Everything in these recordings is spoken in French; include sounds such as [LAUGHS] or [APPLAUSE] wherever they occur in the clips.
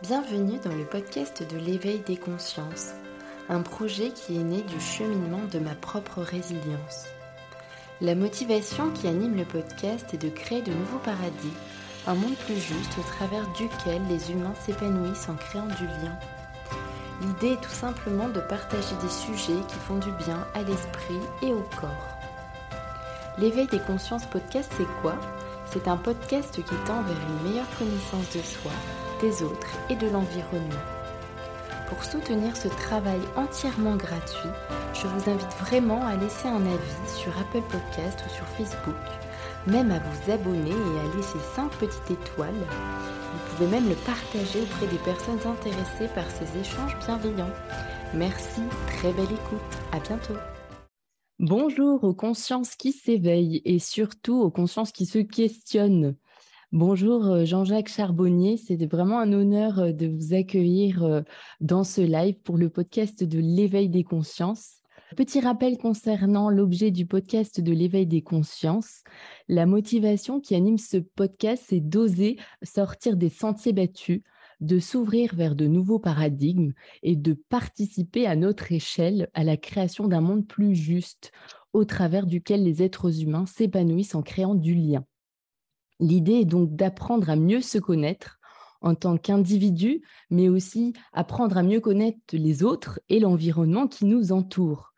Bienvenue dans le podcast de l'éveil des consciences, un projet qui est né du cheminement de ma propre résilience. La motivation qui anime le podcast est de créer de nouveaux paradis, un monde plus juste au travers duquel les humains s'épanouissent en créant du lien. L'idée est tout simplement de partager des sujets qui font du bien à l'esprit et au corps. L'éveil des consciences podcast, c'est quoi? C'est un podcast qui tend vers une meilleure connaissance de soi des autres et de l'environnement. Pour soutenir ce travail entièrement gratuit, je vous invite vraiment à laisser un avis sur Apple Podcast ou sur Facebook, même à vous abonner et à laisser 5 petites étoiles. Vous pouvez même le partager auprès des personnes intéressées par ces échanges bienveillants. Merci, très belle écoute, à bientôt. Bonjour aux consciences qui s'éveillent et surtout aux consciences qui se questionnent. Bonjour euh, Jean-Jacques Charbonnier, c'est vraiment un honneur euh, de vous accueillir euh, dans ce live pour le podcast de l'éveil des consciences. Petit rappel concernant l'objet du podcast de l'éveil des consciences. La motivation qui anime ce podcast, c'est d'oser sortir des sentiers battus, de s'ouvrir vers de nouveaux paradigmes et de participer à notre échelle à la création d'un monde plus juste, au travers duquel les êtres humains s'épanouissent en créant du lien. L'idée est donc d'apprendre à mieux se connaître en tant qu'individu, mais aussi apprendre à mieux connaître les autres et l'environnement qui nous entoure.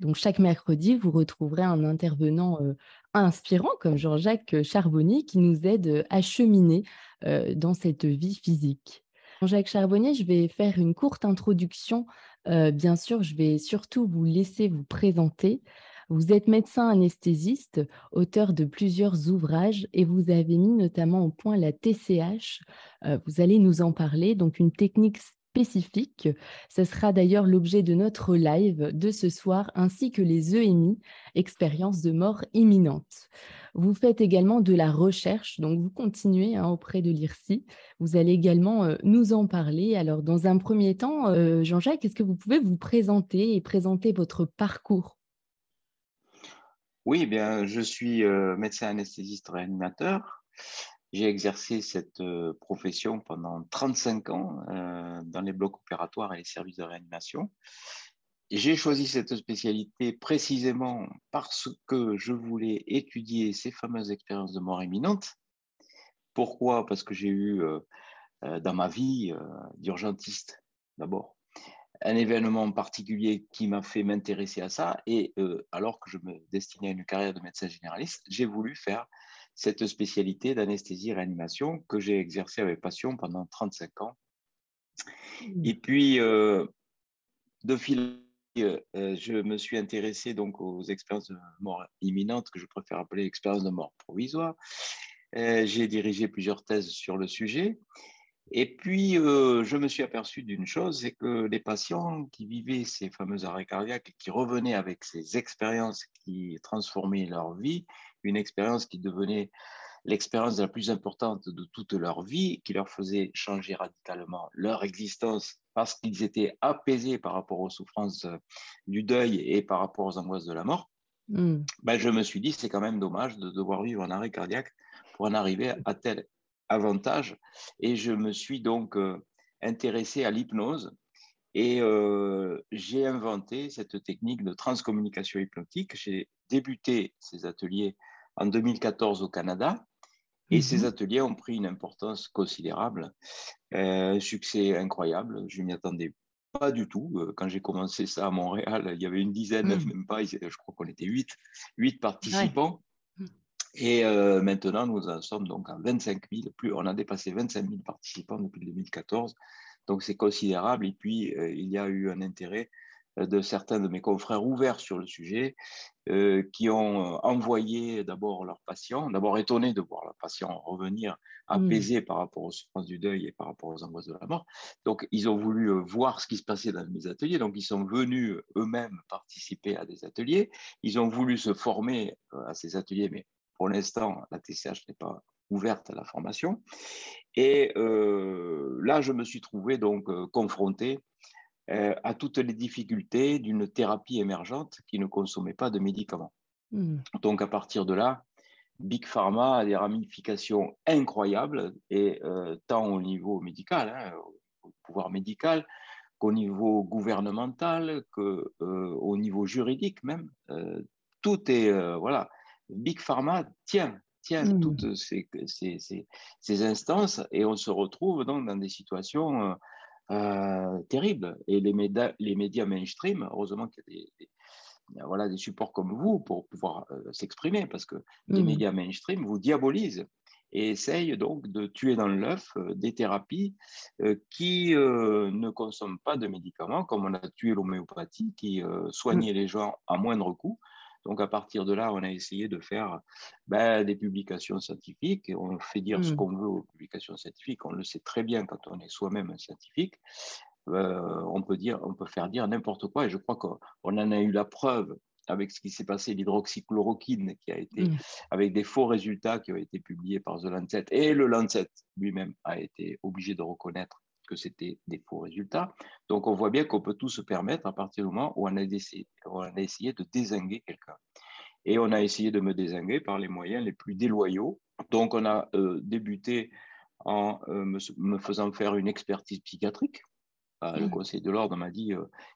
Donc chaque mercredi, vous retrouverez un intervenant euh, inspirant comme Jean-Jacques Charbonnier qui nous aide à cheminer euh, dans cette vie physique. Jean-Jacques Charbonnier, je vais faire une courte introduction. Euh, bien sûr, je vais surtout vous laisser vous présenter. Vous êtes médecin anesthésiste, auteur de plusieurs ouvrages et vous avez mis notamment au point la TCH. Euh, vous allez nous en parler, donc une technique spécifique. Ce sera d'ailleurs l'objet de notre live de ce soir, ainsi que les EMI, expériences de mort imminente. Vous faites également de la recherche, donc vous continuez hein, auprès de l'IRSI. Vous allez également euh, nous en parler. Alors, dans un premier temps, euh, Jean-Jacques, est-ce que vous pouvez vous présenter et présenter votre parcours? Oui, eh bien, je suis euh, médecin anesthésiste réanimateur. J'ai exercé cette euh, profession pendant 35 ans euh, dans les blocs opératoires et les services de réanimation. J'ai choisi cette spécialité précisément parce que je voulais étudier ces fameuses expériences de mort imminente. Pourquoi? Parce que j'ai eu dans ma vie d'urgentiste d'abord un événement particulier qui m'a fait m'intéresser à ça. Et euh, alors que je me destinais à une carrière de médecin généraliste, j'ai voulu faire cette spécialité d'anesthésie réanimation que j'ai exercée avec passion pendant 35 ans. Et puis, euh, de fil, euh, je me suis intéressé donc aux expériences de mort imminente, que je préfère appeler expériences de mort provisoire. j'ai dirigé plusieurs thèses sur le sujet. Et puis, euh, je me suis aperçu d'une chose, c'est que les patients qui vivaient ces fameux arrêts cardiaques, qui revenaient avec ces expériences qui transformaient leur vie, une expérience qui devenait l'expérience la plus importante de toute leur vie, qui leur faisait changer radicalement leur existence parce qu'ils étaient apaisés par rapport aux souffrances du deuil et par rapport aux angoisses de la mort, mmh. ben, je me suis dit, c'est quand même dommage de devoir vivre un arrêt cardiaque pour en arriver à tel avantage. Et je me suis donc euh, intéressé à l'hypnose et euh, j'ai inventé cette technique de transcommunication hypnotique. J'ai débuté ces ateliers en 2014 au Canada. Et ces mhm. ateliers ont pris une importance considérable, euh, un succès incroyable. Je m'y attendais pas du tout. Quand j'ai commencé ça à Montréal, il y avait une dizaine, mhm. même pas, je crois qu'on était huit, huit participants. Et euh, maintenant, nous en sommes donc à 25 000. Plus, on a dépassé 25 000 participants depuis 2014. Donc, c'est considérable. Et puis, euh, il y a eu un intérêt euh, de certains de mes confrères ouverts sur le sujet, qui ont envoyé d'abord leurs patients, d'abord étonnés de voir leurs patients revenir mmh. apaisés par rapport aux souffrances du deuil et par rapport aux angoisses de la mort. Donc, ils ont voulu voir ce qui se passait dans mes ateliers. Donc, ils sont venus eux-mêmes participer à des ateliers. Ils ont voulu se former à ces ateliers, mais pour l'instant, la TCH n'est pas ouverte à la formation. Et euh, là, je me suis trouvé donc euh, confronté euh, à toutes les difficultés d'une thérapie émergente qui ne consommait pas de médicaments. Hmm. Donc, à partir de là, Big Pharma a des ramifications incroyables, et tant au niveau médical, hein, pouvoir médical qu'au niveau gouvernemental, qu'au niveau juridique même. tout est, voilà, Big Pharma tient, tient mmh. toutes ces, ces, ces, instances et on se retrouve donc dans des situations terribles. Et les médias, les médias mainstream, heureusement qu'il y a des voilà, des supports comme vous pour pouvoir euh, s'exprimer, parce que les mmh. médias mainstream vous diabolisent et essayent donc de tuer dans l'œuf euh, des thérapies euh, qui ne consomment pas de médicaments, comme on a tué l'homéopathie, qui soignait mmh. les gens à moindre coût. Donc à partir de là, on a essayé de faire ben, des publications scientifiques on fait dire ce mmh. qu'on veut aux publications scientifiques. On le sait très bien quand on est soi-même un scientifique. Euh, on, peut dire, on peut faire dire n'importe quoi. Et je crois qu'on en a eu la preuve avec ce qui s'est passé, l'hydroxychloroquine, qui a été, mmh. avec des faux résultats qui ont été publiés par The Lancet. Et le Lancet lui-même a été obligé de reconnaître que c'était des faux résultats. Donc on voit bien qu'on peut tout se permettre à partir du moment où on a, essayé, on a essayé de désinguer quelqu'un. Et on a essayé de me désinguer par les moyens les plus déloyaux. Donc on a euh, débuté en euh, me, faisant faire une expertise psychiatrique bah, le mmh. Conseil de l'ordre m'a dit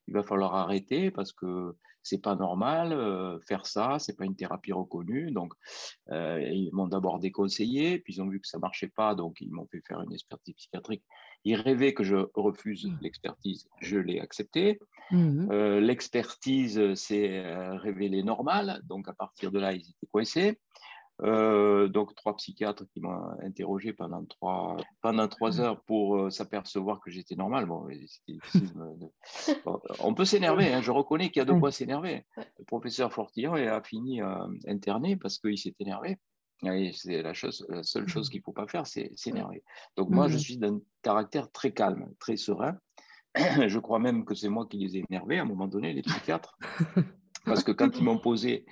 il va falloir arrêter parce que c'est pas normal faire ça, c'est pas une thérapie reconnue. Donc ils m'ont d'abord déconseillé, puis ils ont vu que ça marchait pas, donc ils m'ont fait faire une expertise psychiatrique. Ils rêvaient que je refuse mmh. l'expertise, je l'ai acceptée. Mmh l'expertise s'est révélée normale, donc à partir de là ils étaient coincés. Euh, donc trois psychiatres qui m'ont interrogé pendant trois, pendant trois mmh. heures pour euh, s'apercevoir que j'étais normal. Bon, on peut s'énerver, hein, je reconnais qu'il y a de quoi s'énerver. Le professeur Fortillon a fini euh, interné parce qu'il s'est énervé. c'est la, chose, la seule chose mmh. qu'il ne faut pas faire, c'est s'énerver. Donc moi, je suis d'un caractère très calme, très serein. [CLEARS THROAT] je crois même que c'est moi qui les ai énervés à un moment donné, les psychiatres. [LAUGHS] Parce que quand ils m'ont posé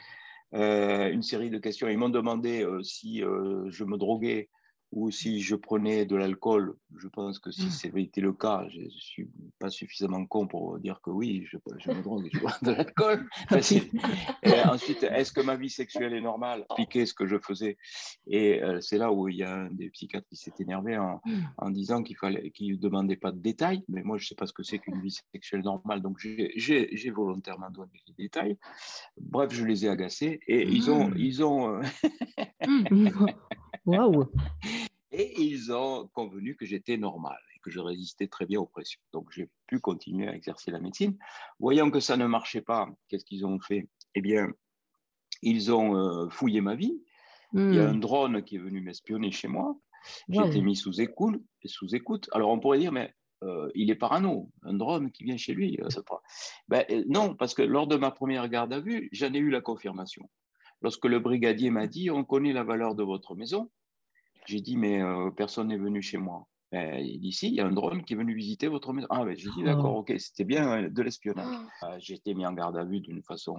une série de questions. Ils m'ont demandé euh, si euh, je me droguais ou si je prenais de l'alcool, je pense que si mmh. c'était le cas, je ne suis pas suffisamment con pour dire que oui, je, me drogue et je bois de l'alcool. [LAUGHS] ensuite, est-ce que ma vie sexuelle est normale? Piquer ce que je faisais. Et euh, c'est là où il y a un des psychiatres qui s'est énervé en, en disant qu'il fallait, qu'il ne demandait pas de détails. Mais moi, je ne sais pas ce que c'est qu'une vie sexuelle normale, donc j'ai volontairement donné des détails. Bref, je les ai agacés et ils ont, ils ont. [LAUGHS] Euh, Waouh [LAUGHS] et ils ont convenu que j'étais normal et que je résistais très bien aux pressions. Donc j'ai pu continuer à exercer la médecine. Voyant que ça ne marchait pas, qu'est-ce qu'ils ont fait? Eh bien, ils ont euh, fouillé ma vie. Il y a hmm. un drone qui est venu m'espionner chez moi. J'ai été mis sous écoute, sous écoute. Alors on pourrait dire, mais euh, il est parano, un drone qui vient chez lui. Euh, pas... ben, non, parce que lors de ma première garde à vue, j'en ai eu la confirmation. Lorsque le brigadier m'a dit, on connaît la valeur de votre maison, j'ai dit, mais euh, personne n'est venu chez moi. Ben, il dit, si, il y a un drone qui est venu visiter votre maison. Ah, ben, j'ai dit, d'accord, oh. ok, c'était bien hein, de l'espionnage. Oh. Euh, j'ai été mis en garde à vue d'une façon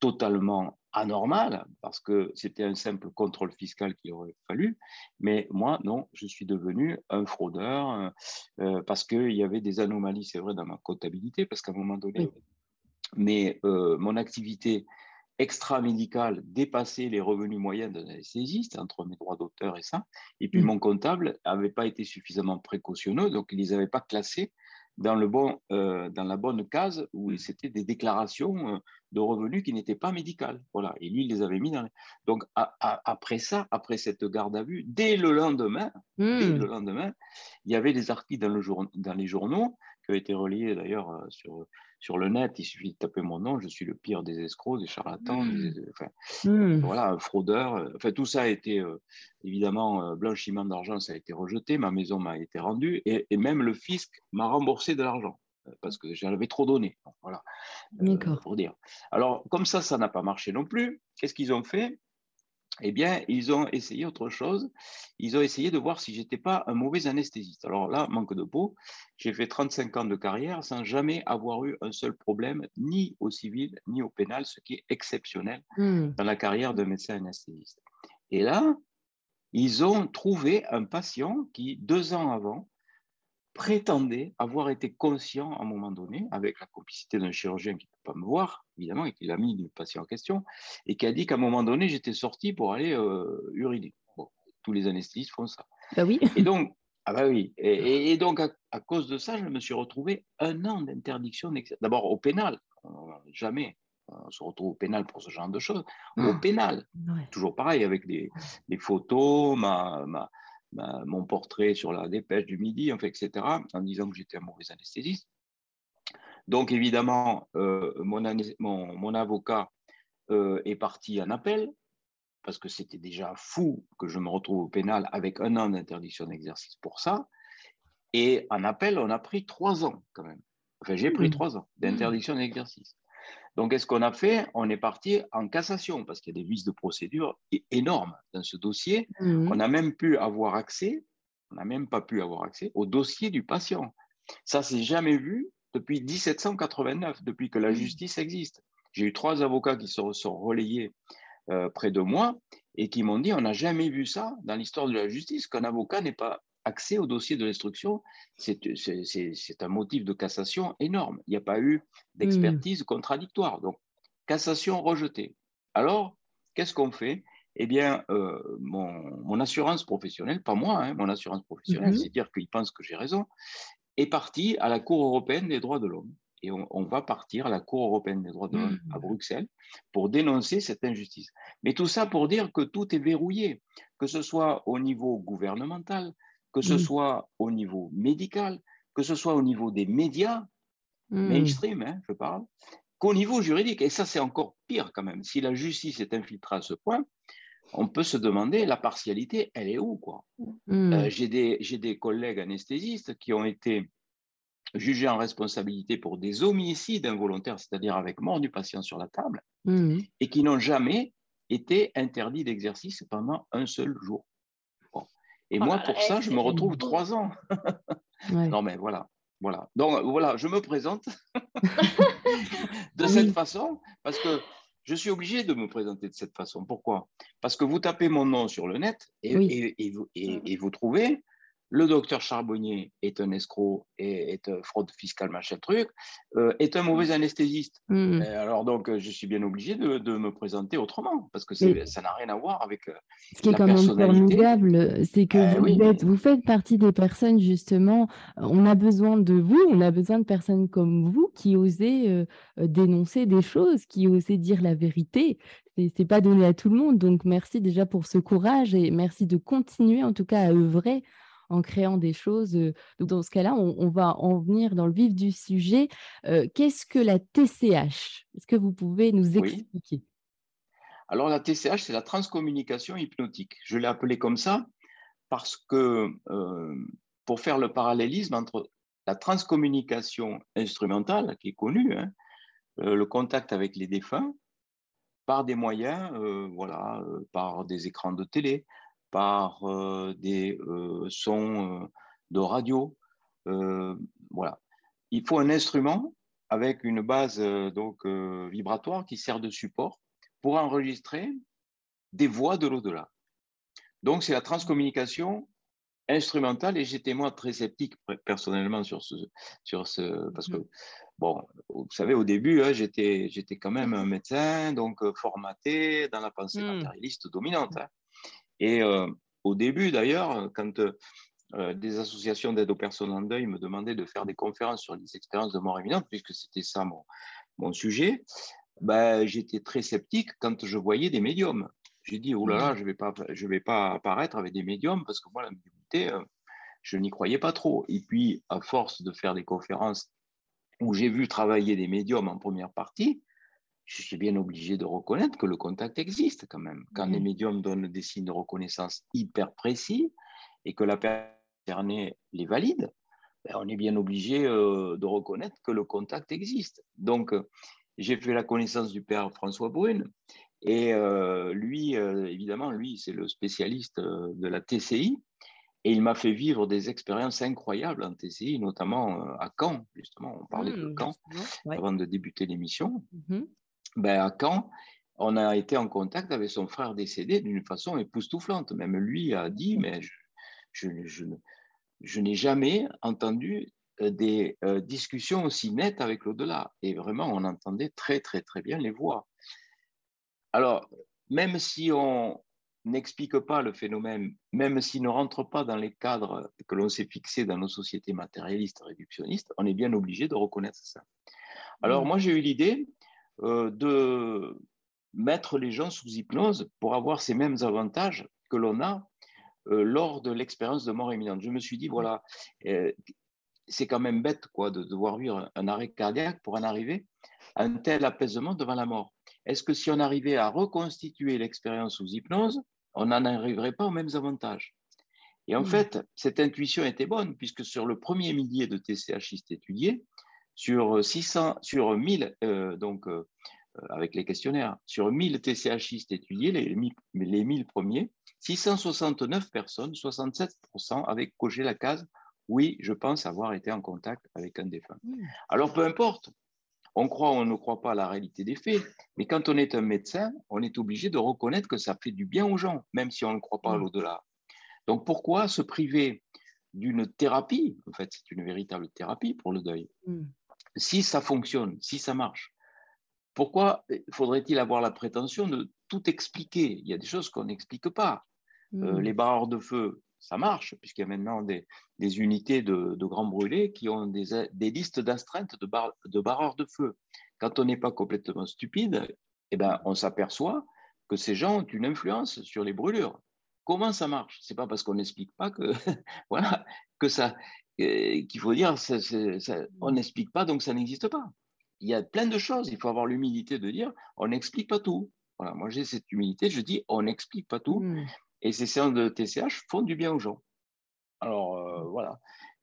totalement anormale, parce que c'était un simple contrôle fiscal qu'il aurait fallu. Mais moi, non, je suis devenu un fraudeur euh, parce qu'il y avait des anomalies, c'est vrai, dans ma comptabilité, parce qu'à un moment donné, mais mon activité extra-médical dépasser les revenus moyens d'un anesthésiste, entre mes droits d'auteur et ça. Et puis, mmh. mon comptable n'avait pas été suffisamment précautionneux, donc il ne les avait pas classés dans, le bon, euh, dans la bonne case où c'était des déclarations euh, de revenus qui n'étaient pas médicales. Voilà. Et lui, il les avait mis dans. Donc, après ça, après cette garde à vue, dès le lendemain, dès mmh. le lendemain il y avait des articles dans, le jour, dans les journaux qui ont été reliés d'ailleurs euh, sur sur le net, il suffit de taper mon nom, je suis le pire des escrocs, des charlatans, mmh. mmh. voilà, un fraudeur. Euh, enfin, tout ça a été, euh, évidemment, euh, blanchiment d'argent, ça a été rejeté, ma maison m'a été rendue, et, même le fisc m'a remboursé de l'argent, parce que j'en avais trop donné. voilà, pour dire. Alors, comme ça, ça n'a pas marché non plus. Qu'est-ce qu'ils ont fait? Eh bien, ils ont essayé autre chose. Ils ont essayé de voir si j'étais pas un mauvais anesthésiste. Alors là, manque de peau, j'ai fait 35 ans de carrière sans jamais avoir eu un seul problème, ni au civil, ni au pénal, ce qui est exceptionnel hmm. dans la carrière de médecin anesthésiste. Et là, ils ont trouvé un patient qui, deux ans avant, prétendait avoir été conscient à un moment donné, avec la complicité d'un chirurgien qui ne peut pas me voir, évidemment, et qui l'a mis du patient en question, et qui a dit qu'à un moment donné, j'étais sorti pour aller euh, uriner. tous les anesthésistes font ça. Bah oui. Et donc, [LAUGHS] Ah bah oui. Et, donc, à, cause de ça, je me suis retrouvé un an d'interdiction D'abord au pénal. Jamais on se retrouve au pénal pour ce genre de choses. Au ah. pénal, toujours pareil, avec des, photos, ma, mon portrait sur la dépêche du midi, etc., en disant que j'étais un mauvais anesthésiste. Donc, évidemment, euh, mon, mon, avocat euh, est parti en appel, parce que c'était déjà fou que je me retrouve au pénal avec un an d'interdiction d'exercice pour ça. Et en appel, on a pris trois ans quand même. Enfin, j'ai pris mmh. trois ans d'interdiction d'exercice. Donc, qu'est-ce qu'on a fait? On est parti en cassation parce qu'il y a des vices de procédure énormes dans ce dossier. Mmh. On n'a même pu avoir accès, on n'a même pas pu avoir accès au dossier du patient. Ça, c'est jamais vu depuis 1789, depuis que la mmh. justice existe. J'ai eu trois avocats qui se sont relayés euh, près de moi et qui m'ont dit on n'a jamais vu ça dans l'histoire de la justice, qu'un avocat n'ait pas accès au dossier de l'instruction, c'est un motif de cassation énorme. Il n'y a pas eu d'expertise contradictoire. Donc, cassation rejetée. Alors, qu'est-ce qu'on fait? Eh bien, euh, mon, assurance professionnelle, pas moi, hein, mon assurance professionnelle, c'est dire qu'il pense que j'ai raison, est partie à la Cour européenne des droits de l'homme. Et on, va partir à la Cour européenne des droits de l'homme à hmm. Bruxelles pour dénoncer cette injustice. Mais tout ça pour dire que tout est verrouillé, que ce soit au niveau gouvernemental, que ce soit au niveau médical, que ce soit au niveau des médias, mmh. mainstream, hein, je parle, qu'au niveau juridique. Et ça, c'est encore pire quand même. Si la justice est infiltrée à ce point, on peut se demander la partialité, elle est où quoi mmh. euh, J'ai des, des, collègues anesthésistes qui ont été jugés en responsabilité pour des homicides involontaires, c'est-à-dire avec mort du patient sur la table, mmh. et qui n'ont jamais été interdits d'exercice pendant un seul jour. Et moi, pour ça, je me retrouve trois ans. [LAUGHS] Non, mais voilà. Voilà. Donc, voilà, je me présente [LAUGHS] de cette façon parce que je suis obligé de me présenter de cette façon. Pourquoi? Parce que vous tapez mon nom sur le net et, et, et vous trouvez le docteur Charbonnier est un escroc, et est, fraude fiscale, machin truc, euh, est un mauvais anesthésiste. Hmm. Alors donc, je suis bien obligé de, me présenter autrement, parce que ça n'a rien à voir avec euh, Ce qui est quand même formidable, c'est que vous, vous, faites partie des personnes, justement, on a besoin de vous, on a besoin de personnes comme vous qui euh, dénoncer des choses, qui osez dire la vérité. C'est pas donné à tout le monde, donc merci déjà pour ce courage et merci de continuer en tout cas à œuvrer en créant des choses. Donc dans ce cas-là, on, va en venir dans le vif du sujet. Qu'est-ce que la TCH Est-ce que vous pouvez nous expliquer? Alors la TCH, c'est la transcommunication hypnotique. Je l'ai appelée comme ça parce que pour faire le parallélisme entre la transcommunication instrumentale, qui est connue, hein, le contact avec les défunts, par des moyens, voilà, par des écrans de télé, par euh, des euh, sons euh, de radio. voilà. Il faut un instrument avec une base donc vibratoire qui sert de support pour enregistrer des voix de l'au-delà. Donc c'est la transcommunication instrumentale et j'étais moi très sceptique personnellement sur ce, sur ce parce que bon, vous savez au début hein, j'étais j'étais quand même un médecin donc formaté dans la pensée mmh. matérialiste dominante. Hein. Et euh, au début, d'ailleurs, quand euh, des associations d'aide aux personnes en deuil me demandaient de faire des conférences sur les expériences de mort imminente, puisque c'était ça mon, mon sujet, ben, j'étais très sceptique quand je voyais des médiums. J'ai dit, oh là là, je ne vais, pas, je vais pas apparaître avec des médiums, parce que moi, la médiumnité, euh, je n'y croyais pas trop. Et puis, à force de faire des conférences où j'ai vu travailler des médiums en première partie, je suis bien obligé de reconnaître que le contact existe quand même. Quand les médiums donnent des signes de reconnaissance hyper précis et que la personne les valide, ben, on est bien obligé euh, de reconnaître que le contact existe. Donc, euh, j'ai fait la connaissance du père François Brune. Et euh, lui, évidemment, lui, c'est le spécialiste de la TCI. Et il m'a fait vivre des expériences incroyables en TCI, notamment à Caen, justement. On parlait de mmh, Caen avant de débuter l'émission. Mmh ben, à Caen, on a été en contact avec son frère décédé d'une façon époustouflante. Même lui a dit, mais je, je, n'ai jamais entendu euh, des euh, discussions aussi nettes avec l'au-delà. Et vraiment, on entendait très, très, très bien les voix. Alors, même si on, n'explique pas le phénomène, même s'il ne rentre pas dans les cadres que l'on s'est fixés dans nos sociétés matérialistes, réductionnistes, on est bien obligé de reconnaître ça. Alors, mm. moi, j'ai eu l'idée euh, de mettre les gens sous hypnose pour avoir ces mêmes avantages que l'on a euh, lors de l'expérience de mort imminente. Je me suis dit, voilà, euh, c'est quand même bête quoi, de devoir vivre un arrêt cardiaque pour en arriver à un tel apaisement devant la mort. Est-ce que si on arrivait à reconstituer l'expérience sous hypnose, on n'en arriverait pas aux mêmes avantages? Et en hmm. fait, cette intuition était bonne, puisque sur le premier millier de TCHistes étudiés, sur 600, sur 1000, euh, donc euh, avec les questionnaires, sur 1000 TCHistes étudiés, les, les 1000 premiers, 669 personnes, 67%, avaient coché la case oui, je pense avoir été en contact avec un défunt. Hmm. Alors peu importe, on croit ou on ne croit pas à la réalité des faits, mais quand on est un médecin, on est obligé de reconnaître que ça fait du bien aux gens, même si on ne croit pas à mm. l'au-delà. Donc pourquoi se priver d'une thérapie? En fait, c'est une véritable thérapie pour le deuil. Si ça fonctionne, si ça marche, pourquoi faudrait-il avoir la prétention de tout expliquer? Il y a des choses qu'on n'explique pas. Euh, mm. les barreurs de feu, ça marche, puisqu'il y a maintenant des, unités de, grands brûlés qui ont des, listes d'astreintes de, de barreurs de feu. Quand on n'est pas complètement stupide, eh ben, on s'aperçoit que ces gens ont une influence sur les brûlures. Comment ça marche? C'est pas parce qu'on n'explique pas que [LAUGHS] voilà que ça qu'il faut dire on n'explique pas donc ça n'existe pas. Il y a plein de choses. Il faut avoir l'humilité de dire on n'explique pas tout. Voilà, moi j'ai cette humilité. Je dis on n'explique pas tout. Mmh. Et ces séances de TCH font du bien aux gens. Alors euh, voilà.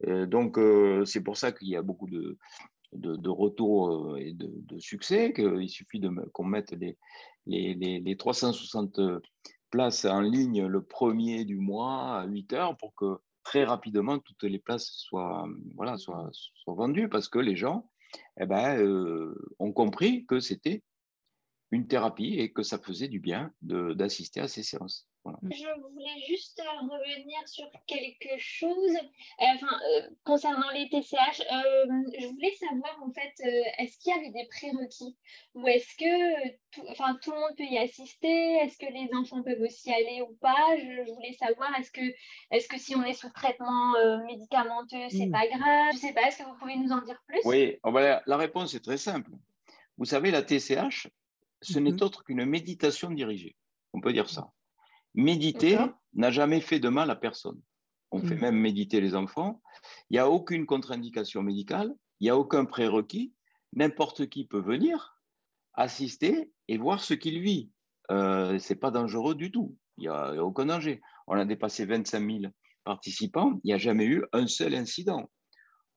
Euh, donc euh, c'est pour ça qu'il y a beaucoup de, de, retours et de, succès, qu'il suffit qu'on mette les, les, les, 360 places en ligne le premier du mois à 8 heures pour que très rapidement toutes les places soient, voilà, soient, soient vendues parce que les gens eh ben, ont compris que c'était une thérapie et que ça faisait du bien d'assister à ces séances. Je voulais juste euh, revenir sur quelque chose euh, enfin, euh, concernant les TCH. je voulais savoir en fait, est-ce qu'il y avait des prérequis ou est-ce que tout, enfin, tout le monde peut y assister? Est-ce que les enfants peuvent aussi aller ou pas? Je, voulais savoir, est-ce que, est que si on est sous traitement médicamenteux, c'est hmm. pas grave? Je sais pas, est-ce que vous pouvez nous en dire plus? Oui, oh, la réponse est très simple. Vous savez, la TCH, ce n'est mhm. autre qu'une méditation dirigée. On peut dire ça. Méditer n'a jamais fait de mal à personne. On fait mm. même méditer les enfants. Il n'y a aucune contre-indication médicale, il n'y a aucun prérequis. N'importe qui peut venir, assister et voir ce qu'il vit. Euh, ce n'est pas dangereux du tout. Il n'y a, aucun danger. On a dépassé 25 000 participants. Il n'y a jamais eu un seul incident.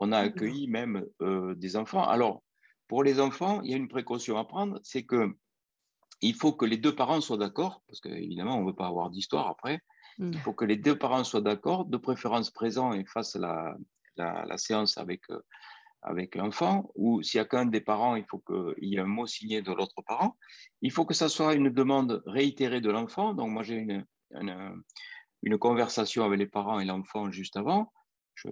On a accueilli même euh, des enfants. Alors, pour les enfants, il y a une précaution à prendre, c'est que il faut que les deux parents soient d'accord, parce qu'évidemment, on ne veut pas avoir d'histoire après. Il faut que les deux parents soient d'accord, de préférence présents et fassent la, la, séance avec, euh, avec l'enfant, ou s'il n'y a qu'un des parents, il faut qu'il y ait un mot signé de l'autre parent. Il faut que ça soit une demande réitérée de l'enfant. Donc, moi, j'ai une, une, conversation avec les parents et l'enfant juste avant. Je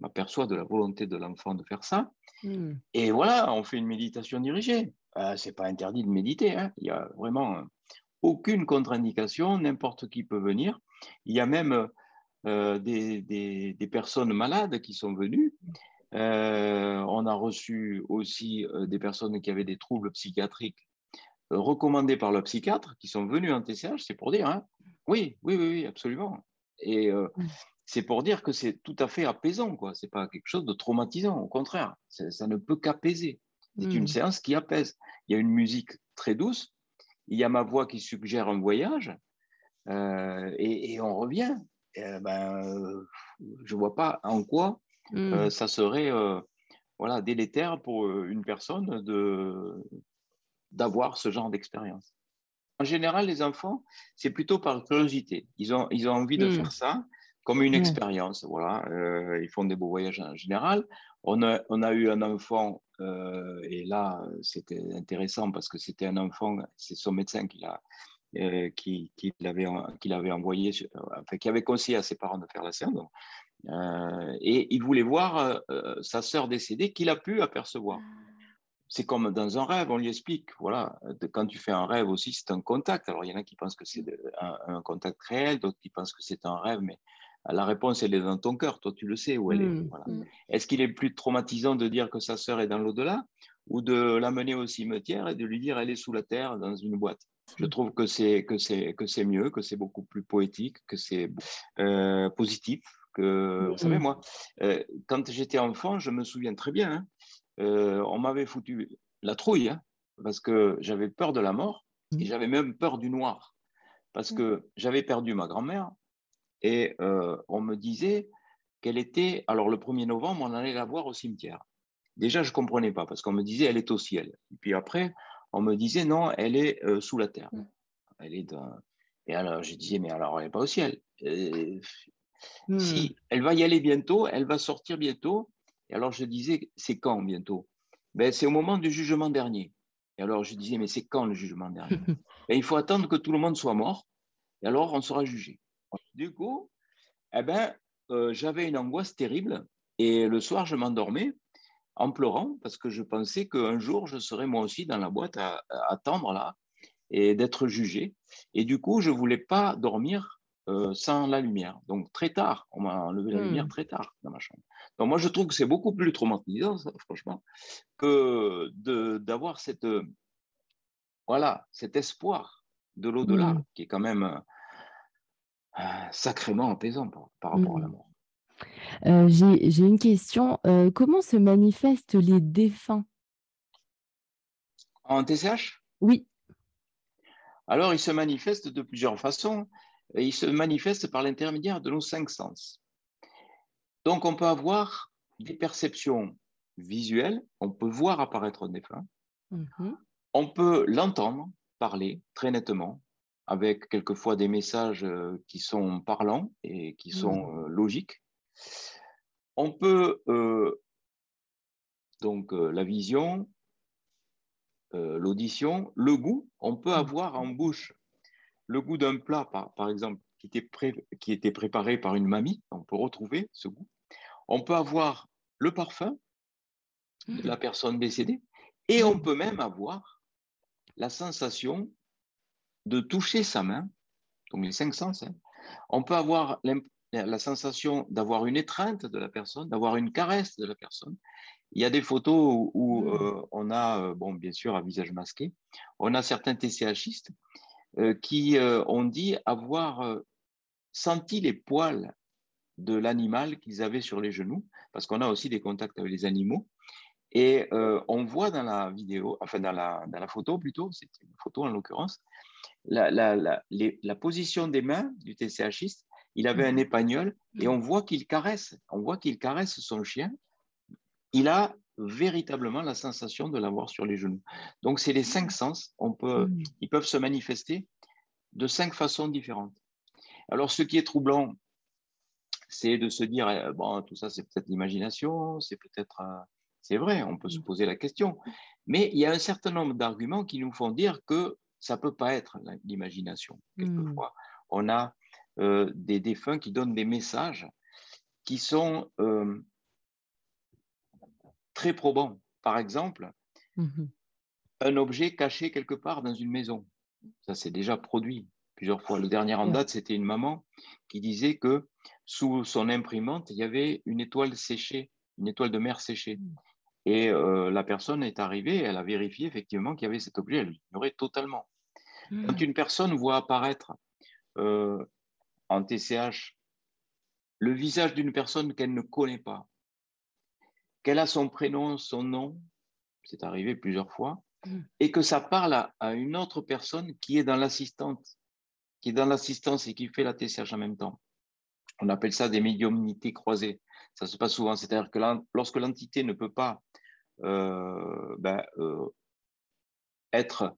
m'aperçois de la volonté de l'enfant de faire ça. Mm. Et voilà, on fait une méditation dirigée. Euh, ce n'est pas interdit de méditer. Hein. Il n'y a vraiment aucune contre-indication, n'importe qui peut venir. Il y a même euh, des, personnes malades qui sont venues. Euh, on a reçu aussi des personnes qui avaient des troubles psychiatriques recommandés par le psychiatre, qui sont venus en TCH, c'est pour dire, hein. oui, oui, oui, oui, absolument. Et c'est pour dire que c'est tout à fait apaisant, quoi. C'est pas quelque chose de traumatisant, au contraire, ça ne peut qu'apaiser. C'est une hmm. séance qui apaise. Il y a une musique très douce, il y a ma voix qui suggère un voyage, euh, et, on revient. ben, je ne vois pas en quoi euh, hmm. ça serait voilà, délétère pour une personne de, d'avoir ce genre d'expérience. En général, les enfants, c'est plutôt par curiosité. Ils ont, ils ont envie de hmm. faire ça comme une expérience. Voilà. ils font des beaux voyages en général. On a, on a eu un enfant euh, et là, c'était intéressant parce que c'était un enfant, c'est son médecin qui l'a euh, qui, qui l'avait envoyé, euh, enfin, qui avait conseillé à ses parents de faire la séance. et il voulait voir sa sœur décédée qu'il a pu apercevoir. c'est comme dans un rêve, on lui explique. Voilà, quand tu fais un rêve aussi, c'est un contact. Alors, il y en a qui pensent que c'est un, contact réel, d'autres qui pensent que c'est un rêve, mais la réponse, elle est dans ton cœur. Toi, tu le sais où elle est. Mmh, mmh. Est-ce qu'il est plus traumatisant de dire que sa sœur est dans l'au-delà ou de l'amener au cimetière et de lui dire elle est sous la terre dans une boîte? Je mmh. trouve que c'est que c'est que c'est mieux, que c'est beaucoup plus poétique, que c'est euh, positif. Que vous savez moi, euh, quand j'étais enfant, je me souviens très bien. Hein, euh, on m'avait foutu la trouille hein, parce que j'avais peur de la mort et j'avais même peur du noir parce que j'avais perdu ma grand-mère et euh, on me disait qu'elle était. Alors, le 1er novembre, on allait la voir au cimetière. Déjà, je ne comprenais pas parce qu'on me disait elle est au ciel. Et puis après, on me disait non, elle est euh, sous la terre. Mm. Elle est dans... Et alors, je disais mais alors, elle n'est pas au ciel. Mm. Si elle va y aller bientôt, elle va sortir bientôt. Et alors, je disais c'est quand bientôt? Ben, C'est au moment du jugement dernier. Et alors, je disais mais c'est quand le jugement dernier? [LAUGHS] Ben, Il faut attendre que tout le monde soit mort. Et alors, on sera jugé. Du coup, eh ben, euh, j'avais une angoisse terrible et le soir, je m'endormais en pleurant parce que je pensais qu'un jour, je serais moi aussi dans la boîte à, attendre là et d'être jugé. Et du coup, je ne voulais pas dormir euh, sans la lumière. Donc, très tard, on m'a enlevé la lumière hmm. très tard dans ma chambre. Donc, moi, je trouve que c'est beaucoup plus traumatisant, franchement, que d'avoir cette, voilà, cet espoir de l'au-delà, hmm. qui est quand même sacrément apaisant par, rapport à la mmh. mort. Euh, j'ai une question. Euh, comment se manifestent les défunts? En TCH Oui. Alors, ils se manifestent de plusieurs façons. Ils se manifestent par l'intermédiaire de nos cinq sens. Donc, on peut avoir des perceptions visuelles, on peut voir apparaître un défunt, mmh on peut l'entendre parler très nettement, avec quelquefois des messages euh, qui sont parlants et qui mmh. sont euh, logiques. On peut euh, donc la vision, l'audition, le goût, on peut mmh. avoir en bouche le goût d'un plat, par, exemple, qui était, qui était préparé par une mamie, on peut retrouver ce goût. On peut avoir le parfum de la mmh. personne décédée et on peut même avoir la sensation de toucher sa main, donc les cinq sens, hein. on peut avoir la sensation d'avoir une étreinte de la personne, d'avoir une caresse de la personne. Il y a des photos où, mmh. euh, on a, euh, bon, bien sûr, un visage masqué, on a certains TCHistes euh, qui ont dit avoir senti les poils de l'animal qu'ils avaient sur les genoux, parce qu'on a aussi des contacts avec les animaux. Et on voit dans la vidéo, enfin dans la, dans la photo plutôt, c'est une photo en l'occurrence, la, la, position des mains du TCHiste, il avait un mhm. épagnol et on voit qu'il caresse, on voit qu'il caresse son chien. Il a véritablement la sensation de l'avoir sur les genoux. Donc, c'est les cinq sens. On peut, mhm. Ils peuvent se manifester de cinq façons différentes. Alors, ce qui est troublant, c'est de se dire, eh, bon, tout ça, c'est peut-être l'imagination, c'est peut-être, euh, c'est vrai, on peut se mhm. poser la question. Mais il y a un certain nombre d'arguments qui nous font dire que ça peut pas être l'imagination. Quelquefois, mmh. on a euh, des défunts qui donnent des messages qui sont euh, très probants. Par exemple, mmh un objet caché quelque part dans une maison. Ça s'est déjà produit plusieurs fois. Le dernier en date, c'était une maman qui disait que sous son imprimante, il y avait une étoile séchée, une étoile de mer séchée. Mmh. Et euh, la personne est arrivée, elle a vérifié effectivement qu'il y avait cet objet, elle l'ignorait totalement. Quand mmh. une personne voit apparaître euh, en TCH le visage d'une personne qu'elle ne connaît pas, qu'elle a son prénom, son nom, c'est arrivé plusieurs fois, mmh. et que ça parle à, une autre personne qui est dans l'assistante, qui est dans l'assistance et qui fait la TCH en même temps. On appelle ça des médiumnités croisées. Ça se passe souvent, c'est-à-dire que lorsque l'entité ne peut pas euh, ben, euh, être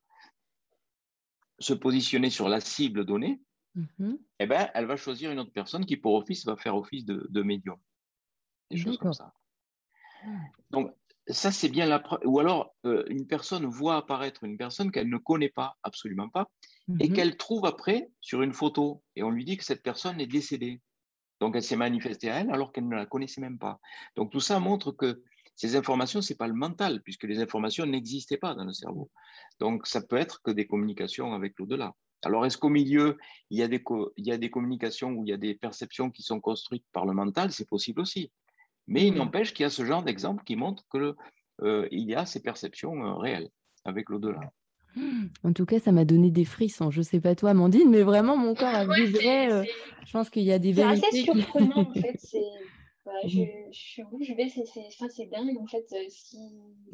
se positionner sur la cible donnée, mmh eh ben, elle va choisir une autre personne qui, pour office, va faire office de, médium. Des choses comme ça. Donc, ça, c'est bien la preuve. Ou alors, euh, une personne voit apparaître une personne qu'elle ne connaît pas, absolument pas, et mmh qu'elle trouve après sur une photo. Et on lui dit que cette personne est décédée. Donc, elle s'est manifestée à elle alors qu'elle ne la connaissait même pas. Donc, tout ça montre que ces informations, ce n'est pas le mental, puisque les informations n'existaient pas dans le cerveau. Donc, ça peut être que des communications avec l'au-delà. Alors, est-ce qu'au milieu, il y, a des il y a des communications où il y a des perceptions qui sont construites par le mental? C'est possible aussi. Mais il mmh. n'empêche qu'il y a ce genre d'exemple qui montre qu'il euh, y a ces perceptions euh, réelles avec l'au-delà. En tout cas, ça m'a donné des frissons. Je ne sais pas toi, Amandine, mais vraiment, mon corps a vibré. Euh, je pense qu'il y a des vérités. C'est assez surprenant, en fait. [LAUGHS] je, je suis bouche bée, c'est dingue, en fait. Ce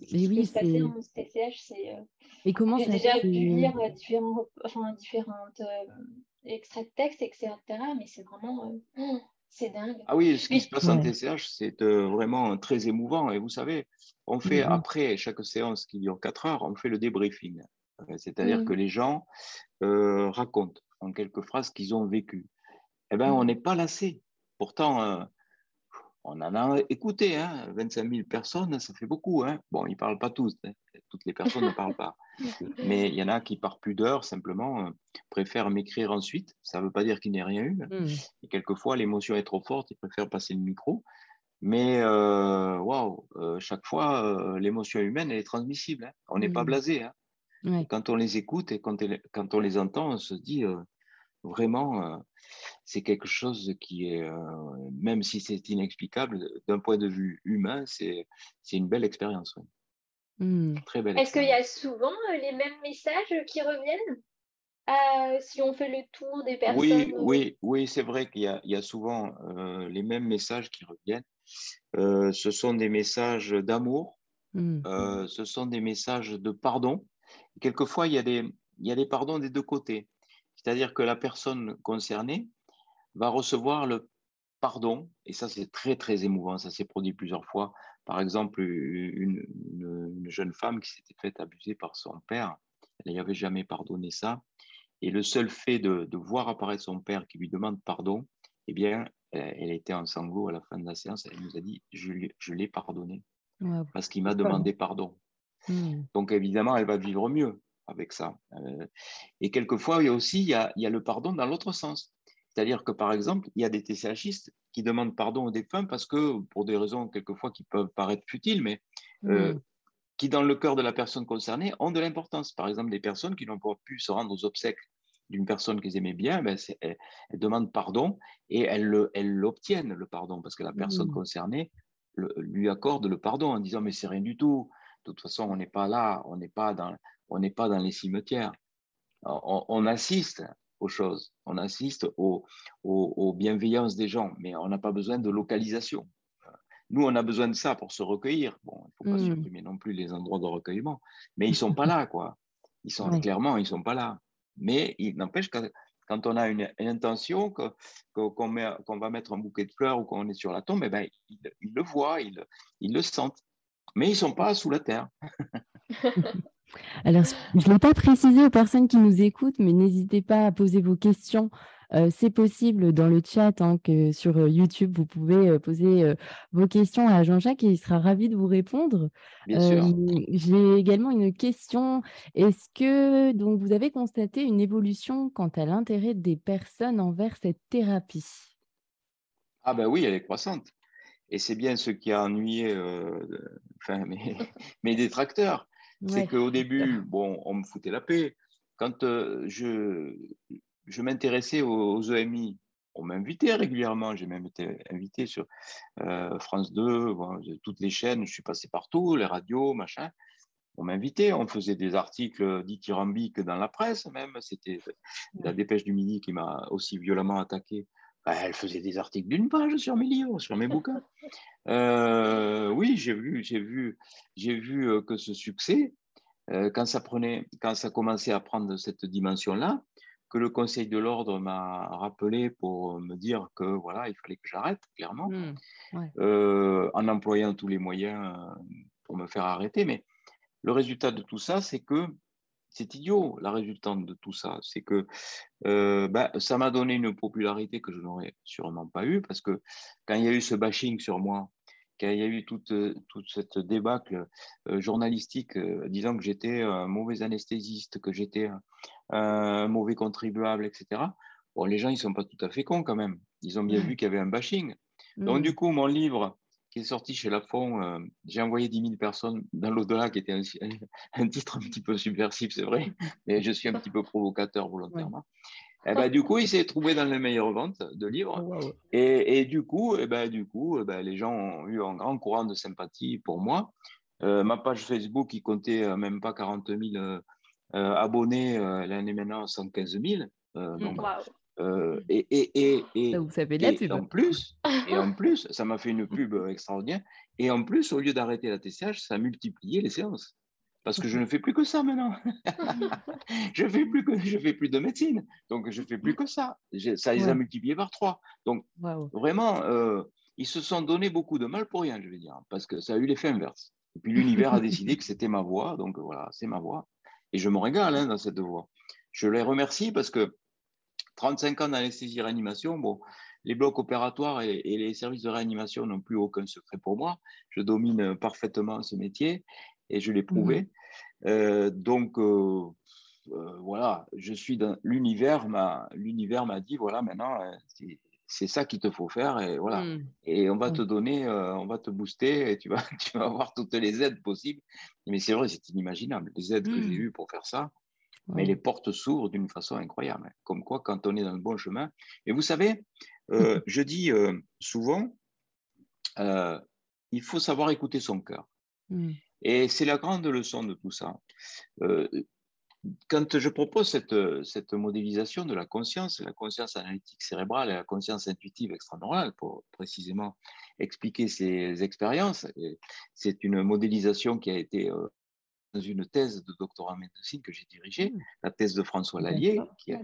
qui, oui, peut se passer en TCH, c'est... Et comment J'ai déjà pu lire différents, enfin, différentes extraits de texte, etc. Mais c'est vraiment... Oh, c'est dingue. Ah oui, ce qui se passe en TCH, c'est vraiment très émouvant. Et vous savez, on fait, mmh après chaque séance qui dure 4 heures, on fait le débriefing. Euh, c'est-à-dire que mmh. les gens euh, racontent en quelques phrases qu'ils ont vécu. Eh bien, on mmh. n'est pas lassé. Pourtant, euh, on en a écouté, hein, 25 000 personnes, ça fait beaucoup. Hein. Bon, ils ne parlent pas tous, hein. toutes les personnes ne parlent pas. [LAUGHS] Mais il y en a qui, par pudeur, simplement, préfèrent m'écrire ensuite. Ça ne veut pas dire qu'il n'y ait rien eu. Et quelquefois, l'émotion est trop forte, ils préfèrent passer le micro. Mais waouh, chaque fois, l'émotion humaine, elle est transmissible. On n'est pas blasé. Quand on les écoute et quand, on les entend, on se dit euh, vraiment, euh, c'est quelque chose qui est, euh, même si c'est inexplicable, d'un point de vue humain, c'est une belle expérience. Mmh. Très belle. Est-ce qu'il y a souvent les mêmes messages qui reviennent si on fait le tour des personnes Oui, oui, oui c'est vrai qu'il y, a souvent les mêmes messages qui reviennent. ce sont des messages d'amour, mmh. ce sont des messages de pardon quelquefois, il y, a des, il y a des pardons des deux côtés. C'est-à-dire que la personne concernée va recevoir le pardon, et ça c'est très très émouvant, ça s'est produit plusieurs fois. Par exemple, une, jeune femme qui s'était faite abuser par son père, elle n'avait jamais pardonné ça, et le seul fait de, voir apparaître son père qui lui demande pardon, eh bien, elle était en sanglots à la fin de la séance, elle nous a dit, je, l'ai pardonné, parce qu'il m'a demandé pardon. Mmh. Donc évidemment, elle va vivre mieux avec ça. Euh, et quelquefois, il y a aussi il y a, le pardon dans l'autre sens. C'est-à-dire que, par exemple, il y a des TCHistes qui demandent pardon aux défunts parce que, pour des raisons quelquefois qui peuvent paraître futiles, mais euh, mmh. qui, dans le cœur de la personne concernée, ont de l'importance. Par exemple, des personnes qui n'ont pas pu se rendre aux obsèques d'une personne qu'ils aimaient bien, ben elles, demandent pardon et elles l'obtiennent, le, pardon, parce que la personne mmh. concernée lui accorde le pardon en disant mais c'est rien du tout, de toute façon, on n'est pas là, on n'est pas dans, on n'est pas dans les cimetières. On, assiste aux choses, on assiste aux, aux, bienveillances des gens, mais on n'a pas besoin de localisation. Nous, on a besoin de ça pour se recueillir. Bon, il ne faut pas mmh. supprimer non plus les endroits de recueillement, mais ils ne sont pas là, quoi. Ils sont [LAUGHS] clairement, ils ne sont pas là. Mais il n'empêche que quand on a une, intention, qu'on qu'on va mettre un bouquet de fleurs ou qu'on est sur la tombe, eh ben, ils, le voient, ils, ils le sentent mais ils ne sont pas sous la terre. [LAUGHS] Alors, je ne l'ai pas précisé aux personnes qui nous écoutent, mais n'hésitez pas à poser vos questions. Euh, c'est possible dans le chat hein, que sur euh, YouTube, vous pouvez euh, poser vos questions à Jean-Jacques et il sera ravi de vous répondre. J'ai également une question. Est-ce que donc, vous avez constaté une évolution quant à l'intérêt des personnes envers cette thérapie? Ah ben oui, elle est croissante. Et c'est bien ce qui a ennuyé euh, enfin, [LAUGHS] mes, détracteurs. C'est qu'au début, bon, on me foutait la paix. Quand euh, je, je m'intéressais aux, EMI, on m'invitait régulièrement. J'ai même été invité sur euh, France 2, toutes les chaînes. Je suis passé partout, les radios, machin. On m'invitait, on faisait des articles dithyrambiques dans la presse même. C'était la dépêche du midi qui m'a aussi violemment attaqué elle faisait des articles d'une page sur mes livres, sur mes bouquins. [LAUGHS] Euh, oui, j'ai vu, j'ai vu, j'ai vu euh, que ce succès, euh, quand ça prenait, quand ça commençait à prendre cette dimension-là, que le Conseil de l'ordre m'a rappelé pour me dire que voilà, il fallait que j'arrête, clairement, mmh, en employant tous les moyens pour me faire arrêter. Mais le résultat de tout ça, c'est que c'est idiot la résultante de tout ça. C'est que euh, bah, ça m'a donné une popularité que je n'aurais sûrement pas eue parce que quand il y a eu ce bashing sur moi, quand il y a eu toute, toute cette débâcle euh, journalistique disant que j'étais un mauvais anesthésiste, que j'étais un, mauvais contribuable, etc. Bon, les gens, ils ne sont pas tout à fait cons quand même. Ils ont bien vu qu'il y avait un bashing. Donc, mmh. du coup, mon livre, qui est sorti chez Lafon, euh, j'ai envoyé 10 000 personnes dans l'au-delà, qui était [LAUGHS] un, titre un petit peu subversif, c'est vrai, mais je suis un petit peu provocateur volontairement. Et eh ben, du coup, il s'est trouvé dans les meilleures ventes de livres. Et, du coup, et eh ben, du coup eh ben, les gens ont eu un grand courant de sympathie pour moi. Euh, ma page Facebook, qui comptait euh, même pas 40 000 abonnés, l'année maintenant 115 000. donc, euh, et, et, et, vous savez la pub. En plus, et en [LAUGHS] plus, ça m'a fait une pub extraordinaire. Et en plus, au lieu d'arrêter la TCH, ça a multiplié les séances. Parce que je ne fais plus que ça maintenant. [LAUGHS] je fais plus que je fais plus de médecine, donc je fais plus que ça. Ça les a multipliés par trois. Donc vraiment, euh, ils se sont donné beaucoup de mal pour rien, je vais dire, parce que ça a eu l'effet inverse. Et puis l'univers a décidé que c'était ma voix, donc voilà, c'est ma voix. Et je me régale hein, dans cette voix. Je les remercie parce que 35 ans d'anesthésie-réanimation, bon, les blocs opératoires et, les services de réanimation n'ont plus aucun secret pour moi. Je domine parfaitement ce métier et je l'ai prouvé. Mmh. Euh, donc, euh, euh, voilà, je suis dans l'univers. L'univers m'a dit voilà, maintenant, c'est ça qu'il te faut faire et voilà. Mmh. Et on va te donner, on va te booster et tu vas, [LAUGHS] tu vas avoir toutes les aides possibles. Mais c'est vrai, c'est inimaginable les aides que j'ai eues pour faire ça. Mais les portes s'ouvrent d'une façon incroyable. Hein. Comme quoi, quand on est dans le bon chemin. Et vous savez, euh, [LAUGHS] je dis euh, souvent, euh, il faut savoir écouter son cœur. Et c'est la grande leçon de tout ça. quand je propose cette, cette modélisation de la conscience, la conscience analytique cérébrale et la conscience intuitive extraneurale, pour précisément expliquer ces expériences, c'est une modélisation qui a été une thèse de doctorat en médecine que j'ai dirigée, mmh. la thèse de François Lallier, qui a,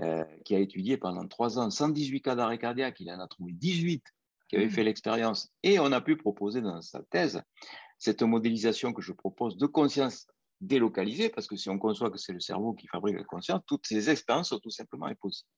euh, qui a, étudié pendant trois ans 118 cas d'arrêt cardiaque. Il en a trouvé 18 qui avaient mmh. fait l'expérience. Et on a pu proposer dans sa thèse cette modélisation que je propose de conscience délocalisée, parce que si on conçoit que c'est le cerveau qui fabrique la conscience, toutes ces expériences sont tout simplement impossibles.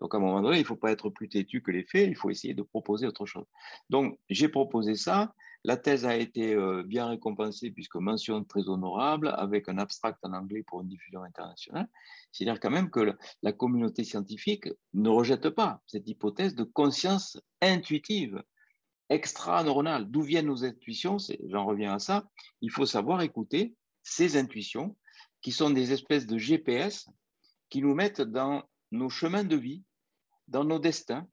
Donc, à un moment donné, il ne faut pas être plus têtu que les faits, il faut essayer de proposer autre chose. Donc, j'ai proposé ça. La thèse a été euh, bien récompensée puisque mention très honorable avec un abstract en anglais pour une diffusion internationale. C'est-à-dire quand même que la communauté scientifique ne rejette pas cette hypothèse de conscience intuitive, extra-neuronale. D'où viennent nos intuitions J'en reviens à ça. Il faut savoir écouter ces intuitions qui sont des espèces de GPS qui nous mettent dans nos chemins de vie, dans nos destins,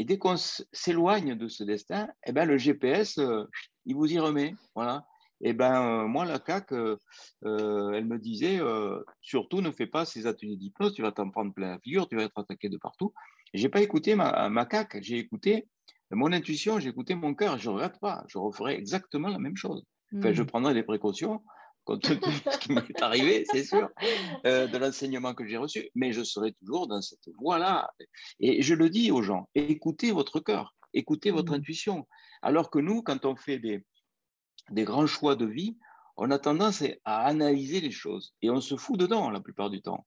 et dès qu'on s'éloigne de ce destin, eh ben, le GPS, euh, il vous y remet. Voilà. Et eh ben, euh, moi, la CAC, euh, elle me disait surtout ne fais pas ces ateliers d'hypnose, tu vas t'en prendre plein la figure, tu vas être attaqué de partout. Je n'ai pas écouté ma, ma CAC, j'ai écouté mon intuition, j'ai écouté mon cœur. Je ne regrette pas, je referai exactement la même chose. Enfin, Je mmh. prendrai des précautions compte tenu de ce qui m'est arrivé, c'est sûr, euh, de l'enseignement que j'ai reçu, mais je serai toujours dans cette voie-là. Et je le dis aux gens, écoutez votre cœur, écoutez votre mmh. intuition. Alors que nous, quand on fait des, des grands choix de vie, on a tendance à analyser les choses et on se fout dedans la plupart du temps.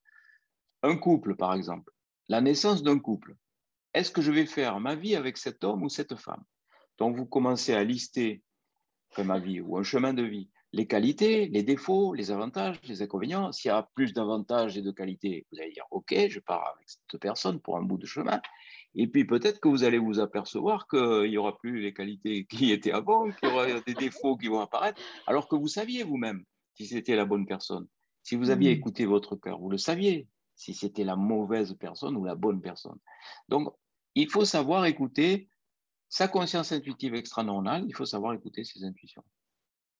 Un couple, par exemple, la naissance d'un couple. Est-ce que je vais faire ma vie avec cet homme ou cette femme? Donc vous commencez à lister ma vie ou un chemin de vie les qualités, les défauts, les avantages, les inconvénients. S'il y a plus d'avantages et de qualités, vous allez dire OK, je pars avec cette personne pour un bout de chemin. Et puis peut-être que vous allez vous apercevoir qu'il n'y aura plus les qualités [LAUGHS] qui étaient avant, qu'il y aura des défauts qui vont apparaître, alors que vous saviez vous-même si c'était la bonne personne. Si vous aviez mmh. écouté votre cœur, vous le saviez si c'était la mauvaise personne ou la bonne personne. Donc, il faut savoir écouter sa conscience intuitive extra-normale, il faut savoir écouter ses intuitions.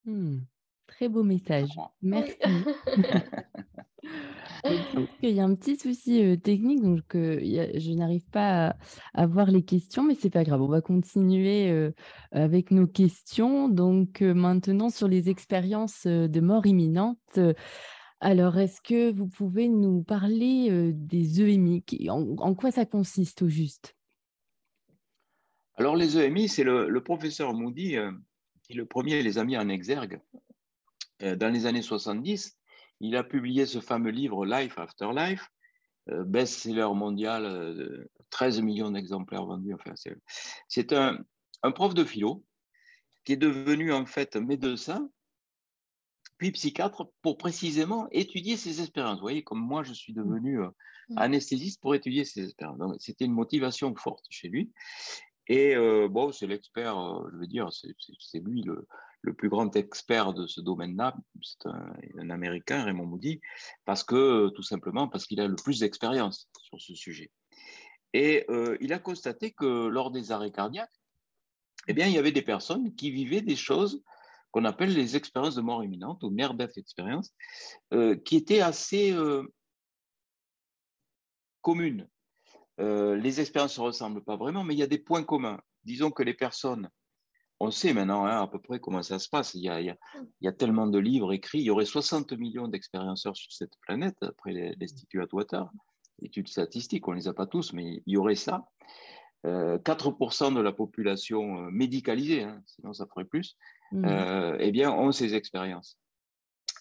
Mmh. Très beau message. Merci. [LAUGHS] Il y a un petit souci technique, donc je n'arrive pas à, voir les questions, mais c'est pas grave. On va continuer avec nos questions. Donc maintenant sur les expériences de mort imminente. Alors, est-ce que vous pouvez nous parler des EMI en, quoi ça consiste au juste? Alors, les EMI, c'est le, le, professeur Moody qui le premier les a mis en exergue euh, dans les années 70, il a publié ce fameux livre Life After Life, euh, best-seller mondial, 13 euh, millions d'exemplaires vendus. Enfin, c'est un, prof de philo qui est devenu en fait médecin, puis psychiatre pour précisément étudier ses expériences. Vous voyez, comme moi, je suis devenu mmh. anesthésiste pour étudier ses expériences. C'était une motivation forte chez lui. Et bon, c'est l'expert, je veux dire, c'est lui le, le, plus grand expert de ce domaine-là. C'est un, Américain, Raymond Moody, parce que, tout simplement, parce qu'il a le plus d'expérience sur ce sujet. Et il a constaté que lors des arrêts cardiaques, eh bien, il y avait des personnes qui vivaient des choses qu'on appelle les expériences de mort imminente ou near-death experience, euh, qui étaient assez euh, communes. Euh, les expériences ne se ressemblent pas vraiment, mais il y a des points communs. Disons que les personnes, on sait maintenant hein, à peu près comment ça se passe. Il y, a, il, y a, tellement de livres écrits. Il y aurait 60 millions d'expérienceurs sur cette planète, après l'Institut Atwater, études statistiques, on ne les a pas tous, mais il y aurait ça. 4% euh, de la population euh, médicalisée, hein, sinon ça ferait plus, mmh. euh, eh bien, ont ces expériences.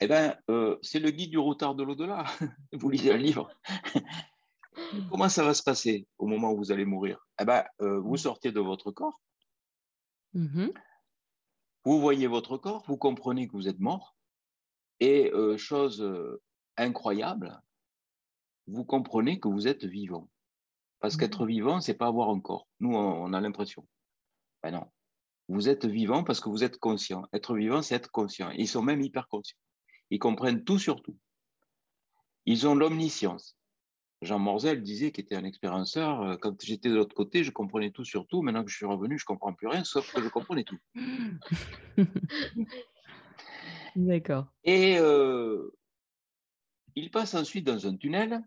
Eh bien, c'est le guide du routard de l'au-delà. [LAUGHS] vous lisez un livre. [LAUGHS] Comment ça va se passer au moment où vous allez mourir? Eh ben, Vous sortez de votre corps, mmh vous voyez votre corps, vous comprenez que vous êtes mort, et chose incroyable, vous comprenez que vous êtes vivant. Parce qu'être mmh. vivant, c'est pas avoir un corps. Nous, on, a l'impression. Ben non. Vous êtes vivant parce que vous êtes conscient. Être vivant, c'est être conscient. Ils sont même hyper conscients. Ils comprennent tout sur tout. Ils ont l'omniscience. Jean Morzel disait qu'il était un expérienceur. Euh, quand j'étais de l'autre côté, je comprenais tout sur tout. Maintenant que je suis revenu, je ne comprends plus rien, sauf que je comprenais tout. [LAUGHS] D'accord. Et euh, il passe ensuite dans un tunnel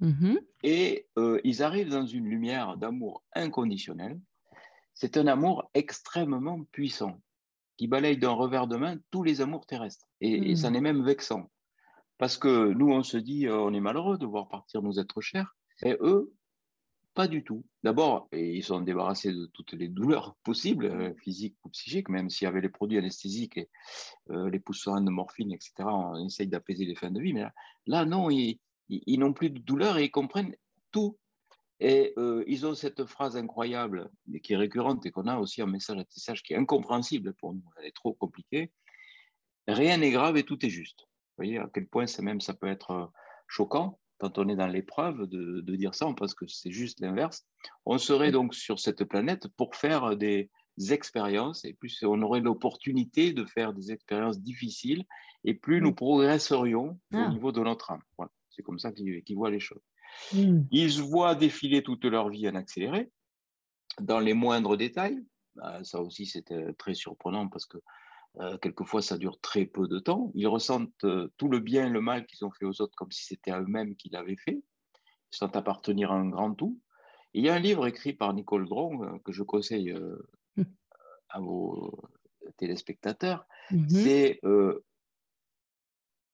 Mmh et euh, ils arrivent dans une lumière d'amour inconditionnel. C'est un amour extrêmement puissant qui balaye d'un revers de main tous les amours terrestres. Et, ça mmh. n'est même vexant. Parce que nous, on se dit, euh, on est malheureux de voir partir nos êtres chers. Et eux, pas du tout. D'abord, ils sont débarrassés de toutes les douleurs possibles, euh, physiques ou psychiques, même s'il y avait les produits anesthésiques et les poussins de morphine, etc. On essaye d'apaiser les fins de vie. Mais là, là non, ils, ils, n'ont plus de douleur et ils comprennent tout. Et euh, ils ont cette phrase incroyable, mais qui est récurrente et qu'on a aussi un message à tissage qui est incompréhensible pour nous, elle est trop compliquée. Rien n'est grave et tout est juste. Vous voyez à quel point ça même ça peut être euh, choquant quand on est dans l'épreuve de, de, dire ça, parce que c'est juste l'inverse. On serait donc sur cette planète pour faire des expériences et plus on aurait l'opportunité de faire des expériences difficiles et plus nous progresserions au ah. niveau de notre âme. Voilà. C'est comme ça qu'ils voient les choses. Hmm. Ils voient défiler toute leur vie en accéléré, dans les moindres détails. Bah, ça aussi, c'est très surprenant parce que euh, quelquefois, ça dure très peu de temps. Ils ressentent euh, tout le bien et le mal qu'ils ont fait aux autres comme si c'était à eux-mêmes qu'ils l'avaient fait. Ils sentent appartenir à un grand tout. il y a un livre écrit par Nicole Dron euh, que je conseille hmm. à vos téléspectateurs. Mm-hmm. C'est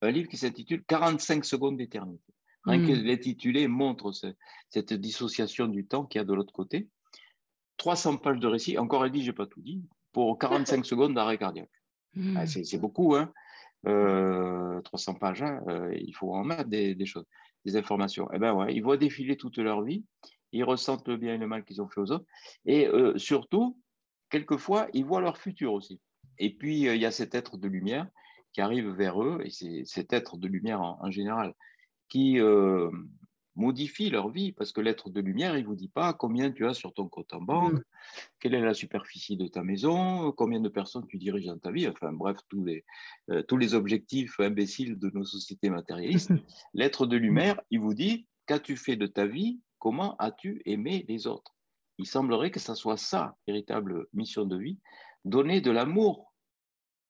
un livre qui s'intitule 45 secondes d'éternité. Rien que hmm. l'intitulé montre cette dissociation du temps qu'il y a de l'autre côté. 300 pages de récit, encore elle dit, j'ai pas tout dit, pour 45 [LAUGHS] secondes d'arrêt cardiaque. Hmm. Ah, c'est beaucoup, hein 300 euh, pages, hein, euh, il faut en mettre des, choses, des informations. Eh ben ouais, ils voient défiler toute leur vie, ils ressentent le bien et le mal qu'ils ont fait aux autres, et euh, surtout, quelquefois, ils voient leur futur aussi. Et puis, il y a cet être de lumière qui arrive vers eux, et c'est cet être de lumière en, général, qui euh, modifie leur vie, parce que l'être de lumière, il ne vous dit pas combien tu as sur ton compte en banque, mmh. quelle est la superficie de ta maison, combien de personnes tu diriges dans ta vie, enfin bref, tous les, euh, tous les objectifs imbéciles de nos sociétés matérialistes. [LAUGHS] l'être de lumière, il vous dit qu'as-tu fait de ta vie, comment as-tu aimé les autres? Il semblerait que ça soit ça, véritable mission de vie, donner de l'amour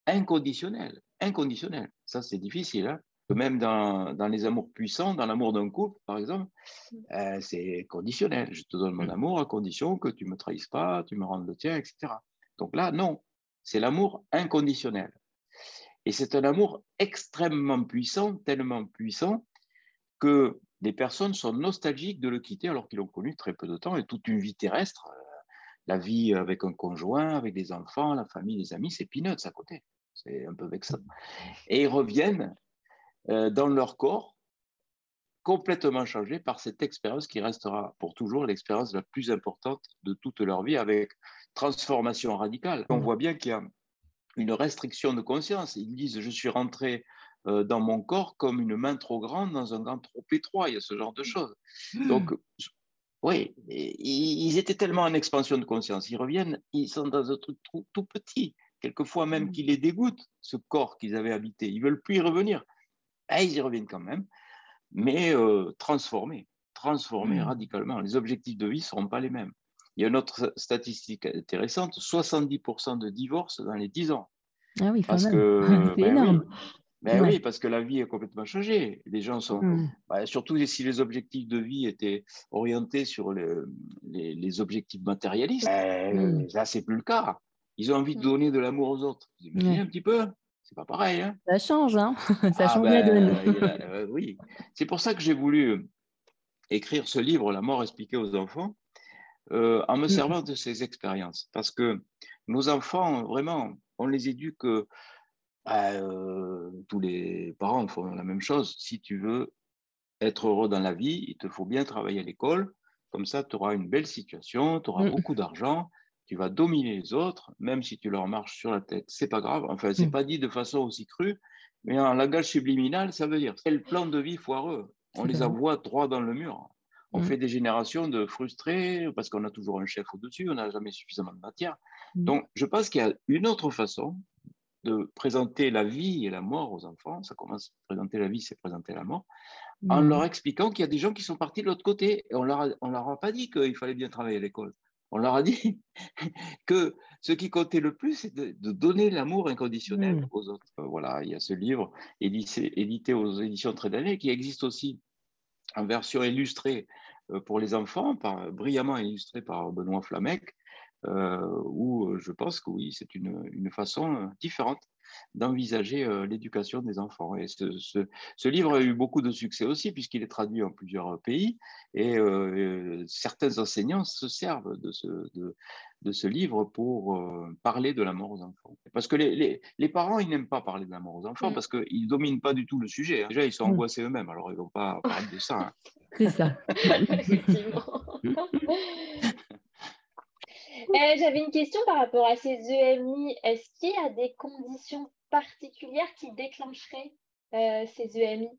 inconditionnel inconditionnel. Ça, c'est difficile. Hein. Même dans, dans, les amours puissants, dans l'amour d'un couple, par exemple, mm. euh, c'est conditionnel. Je te donne mon mm. amour à condition que tu ne me trahisses pas, tu me rendes le tien, etc. Donc là, non, c'est l'amour inconditionnel. Et c'est un amour extrêmement puissant, tellement puissant que les personnes sont nostalgiques de le quitter alors qu'ils l'ont connu très peu de temps et toute une vie terrestre. Euh, la vie avec un conjoint, avec des enfants, la famille, les amis, c'est peanuts à côté. C'est un peu vexant. Et ils reviennent dans leur corps complètement changés par cette expérience qui restera pour toujours l'expérience la plus importante de toute leur vie avec transformation radicale. On voit bien qu'il y a une restriction de conscience. Ils disent, je suis rentré euh, dans mon corps comme une main trop grande dans un gant trop étroit. Il y a ce genre de choses. Donc, oui, ils étaient tellement en expansion de conscience. Ils reviennent, ils sont dans un truc tout, petit, quelquefois même mmh. qui les dégoûte, ce corps qu'ils avaient habité. Ils veulent plus y revenir. Ah, ils y reviennent quand même, mais euh, transformés, transformés mmh. radicalement. Les objectifs de vie ne seront pas les mêmes. Il y a une autre statistique intéressante 70% de divorces dans les 10 ans. Ah oui, quand même. [LAUGHS] C'est ben énorme. Ben oui, parce que la vie a complètement changé. Les gens sont, mmh. bah, surtout si les objectifs de vie étaient orientés sur les, objectifs matérialistes, ben, mmh. là c'est plus le cas. Ils ont envie de donner de l'amour aux autres. Vous imaginez un petit peu? C'est pas pareil. Hein ça change, hein [LAUGHS] ça ah change la donne. [LAUGHS] Euh, oui, c'est pour ça que j'ai voulu écrire ce livre, La mort expliquée aux enfants, euh, en me mmh. servant de ces expériences. Parce que nos enfants, vraiment, on les éduque bah, euh, tous les parents font la même chose. Si tu veux être heureux dans la vie, il te faut bien travailler à l'école. Comme ça, tu auras une belle situation, tu auras mmh. beaucoup d'argent, tu vas dominer les autres, même si tu leur marches sur la tête. C'est pas grave. Enfin, c'est mmh. pas dit de façon aussi crue, mais en langage subliminal, ça veut dire c'est le plan de vie foireux. On les envoie droit dans le mur. On mmh. fait des générations de frustrés parce qu'on a toujours un chef au-dessus, on n'a jamais suffisamment de matière. Donc, je pense qu'il y a une autre façon de présenter la vie et la mort aux enfants, ça commence à présenter la vie, c'est présenter la mort, en mmh. leur expliquant qu'il y a des gens qui sont partis de l'autre côté. Et on leur on leur a pas dit qu'il fallait bien travailler à l'école. On leur a dit [LAUGHS] que ce qui comptait le plus, c'est de, donner l'amour inconditionnel mmh. aux autres. Euh, voilà, il y a ce livre édité, édité aux éditions Trédanet qui existe aussi en version illustrée euh, pour les enfants, par, brillamment illustré par Benoît Flamec, euh, où je pense que oui, c'est une, une, façon différente d'envisager l'éducation des enfants. Et ce, ce, livre a eu beaucoup de succès aussi, puisqu'il est traduit en plusieurs pays, et certains enseignants se servent de ce, de, de ce livre pour parler de la mort aux enfants. Parce que les, les, les parents, ils n'aiment pas parler de la mort aux enfants, mmh. parce qu'ils ne dominent pas du tout le sujet. Hein. Déjà, ils sont mmh. angoissés eux-mêmes, alors ils ne vont pas parler de ça. Hein. [LAUGHS] C'est ça. [LAUGHS] Effectivement. [LAUGHS] Euh, j'avais une question par rapport à ces EMI. Est-ce qu'il y a des conditions particulières qui déclencheraient euh, ces EMI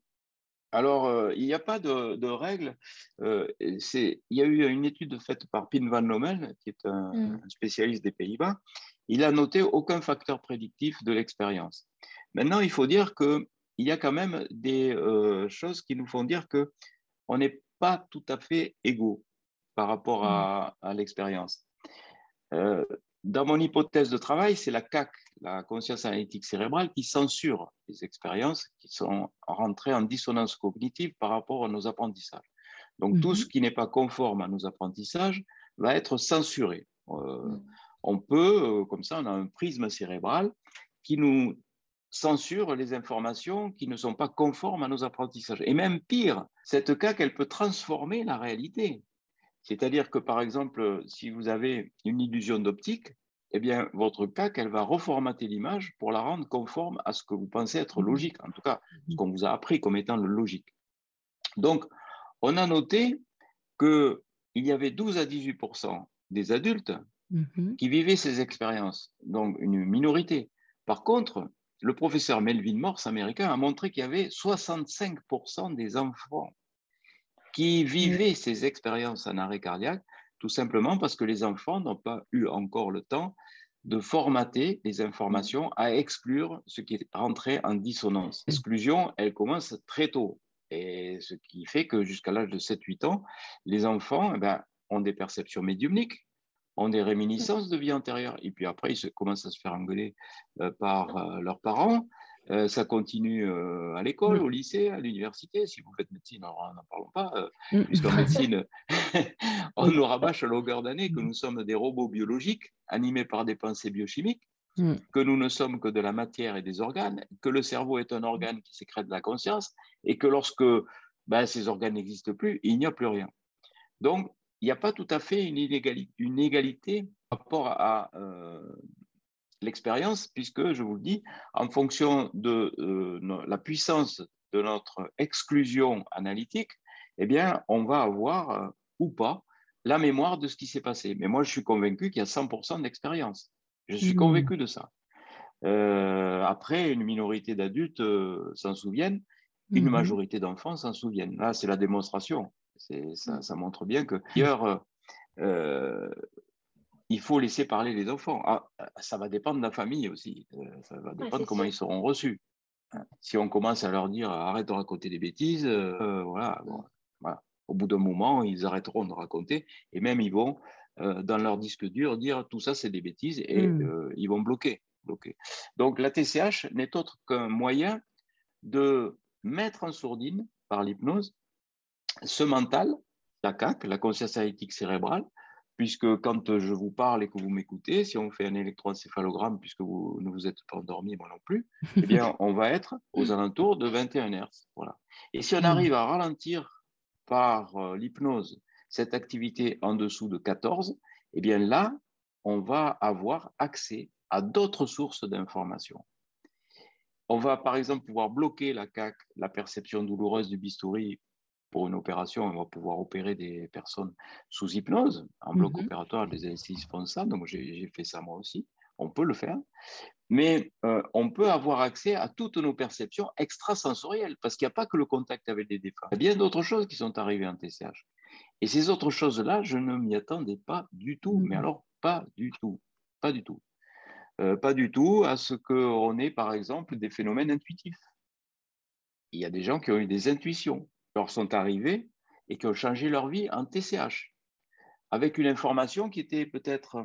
alors, euh, il n'y a pas de, règles. il y a eu une étude faite par Pin van Lommel, qui est un, mm. spécialiste des Pays-Bas. Il a noté aucun facteur prédictif de l'expérience. Maintenant, il faut dire qu'il y a quand même des choses qui nous font dire qu'on n'est pas tout à fait égaux par rapport à mm. l'expérience. Euh, dans mon hypothèse de travail, c'est la CAC, la conscience analytique cérébrale, qui censure les expériences qui sont rentrées en dissonance cognitive par rapport à nos apprentissages. Donc, tout mhm. ce qui n'est pas conforme à nos apprentissages va être censuré. Euh, mhm. On peut, euh, comme ça, on a un prisme cérébral qui nous censure les informations qui ne sont pas conformes à nos apprentissages. Et même pire, cette CAC, elle peut transformer la réalité. C'est-à-dire que, par exemple, si vous avez une illusion d'optique, eh bien, votre CAC, elle va reformater l'image pour la rendre conforme à ce que vous pensez être mmh. logique, en tout cas, ce mmh. qu'on vous a appris comme étant le logique. Donc, on a noté qu'il y avait 12 à 18% des adultes mmh qui vivaient ces expériences, donc une minorité. Par contre, le professeur Melvin Morse, américain, a montré qu'il y avait 65% des enfants qui vivaient ces expériences en arrêt cardiaque, tout simplement parce que les enfants n'ont pas eu encore le temps de formater les informations à exclure ce qui est rentré en dissonance. L'exclusion, elle commence très tôt. Et ce qui fait que jusqu'à l'âge de 7-8 ans, les enfants eh ben, ont des perceptions médiumniques, ont des réminiscences de vie antérieure. Et puis après, ils se, commencent à se faire engueuler euh, par euh, leurs parents. Euh, ça continue euh, à l'école, au lycée, à l'université. Si vous faites médecine, alors n'en parlons pas, euh, mm. puisqu'en [LAUGHS] médecine, [LAUGHS] on nous rabâche à longueur d'année que nous sommes des robots biologiques animés par des pensées biochimiques, mm. que nous ne sommes que de la matière et des organes, que le cerveau est un organe qui sécrète la conscience, et que lorsque ben, ces organes n'existent plus, il n'y a plus rien. Donc, il n'y a pas tout à fait une, une égalité par rapport à l'expérience, puisque, je vous le dis, en fonction de euh, la puissance de notre exclusion analytique, eh bien, on va avoir euh, ou pas la mémoire de ce qui s'est passé. Mais moi, je suis convaincu qu'il y a 100% d'expérience. Je suis mmh. convaincu de ça. Euh, après, une minorité d'adultes s'en souviennent, une mmh majorité d'enfants s'en souviennent. Là, c'est la démonstration. Ça, ça, montre bien que, d'ailleurs, euh, il faut laisser parler les enfants. Ah, ça va dépendre de la famille aussi. ça va dépendre de comment ils seront reçus. Si on commence à leur dire arrête de raconter des bêtises, voilà, voilà, au bout d'un moment, ils arrêteront de raconter et même ils vont, dans leur disque dur, dire tout ça c'est des bêtises et mmh. ils vont bloquer, bloquer. Donc la TCH n'est autre qu'un moyen de mettre en sourdine par l'hypnose ce mental, la CAC, la conscience analytique cérébrale, puisque quand je vous parle et que vous m'écoutez, si on fait un électroencéphalogramme, puisque vous ne vous êtes pas endormi, moi non plus, eh bien, [LAUGHS] on va être aux alentours de 21 Hz. Voilà. Et si on mmh. arrive à ralentir par euh, l'hypnose cette activité en dessous de 14, eh bien là, on va avoir accès à d'autres sources d'informations. On va par exemple pouvoir bloquer la CAC, la perception douloureuse du bistouri pour une opération. On va pouvoir opérer des personnes sous hypnose. En bloc mmh opératoire, les anesthésistes font ça, donc j'ai fait ça moi aussi. On peut le faire. Mais euh, on peut avoir accès à toutes nos perceptions extrasensorielles, parce qu'il n'y a pas que le contact avec les défunts. Il y a bien d'autres choses qui sont arrivées en TCH. Et ces autres choses-là, je ne m'y attendais pas du tout. Mais mmh alors, pas du tout. Pas du tout. Euh, pas du tout à ce qu'on ait, par exemple, des phénomènes intuitifs. Il y a des gens qui ont eu des intuitions, leur sont arrivés et qui ont changé leur vie en TCH, avec une information qui était peut-être,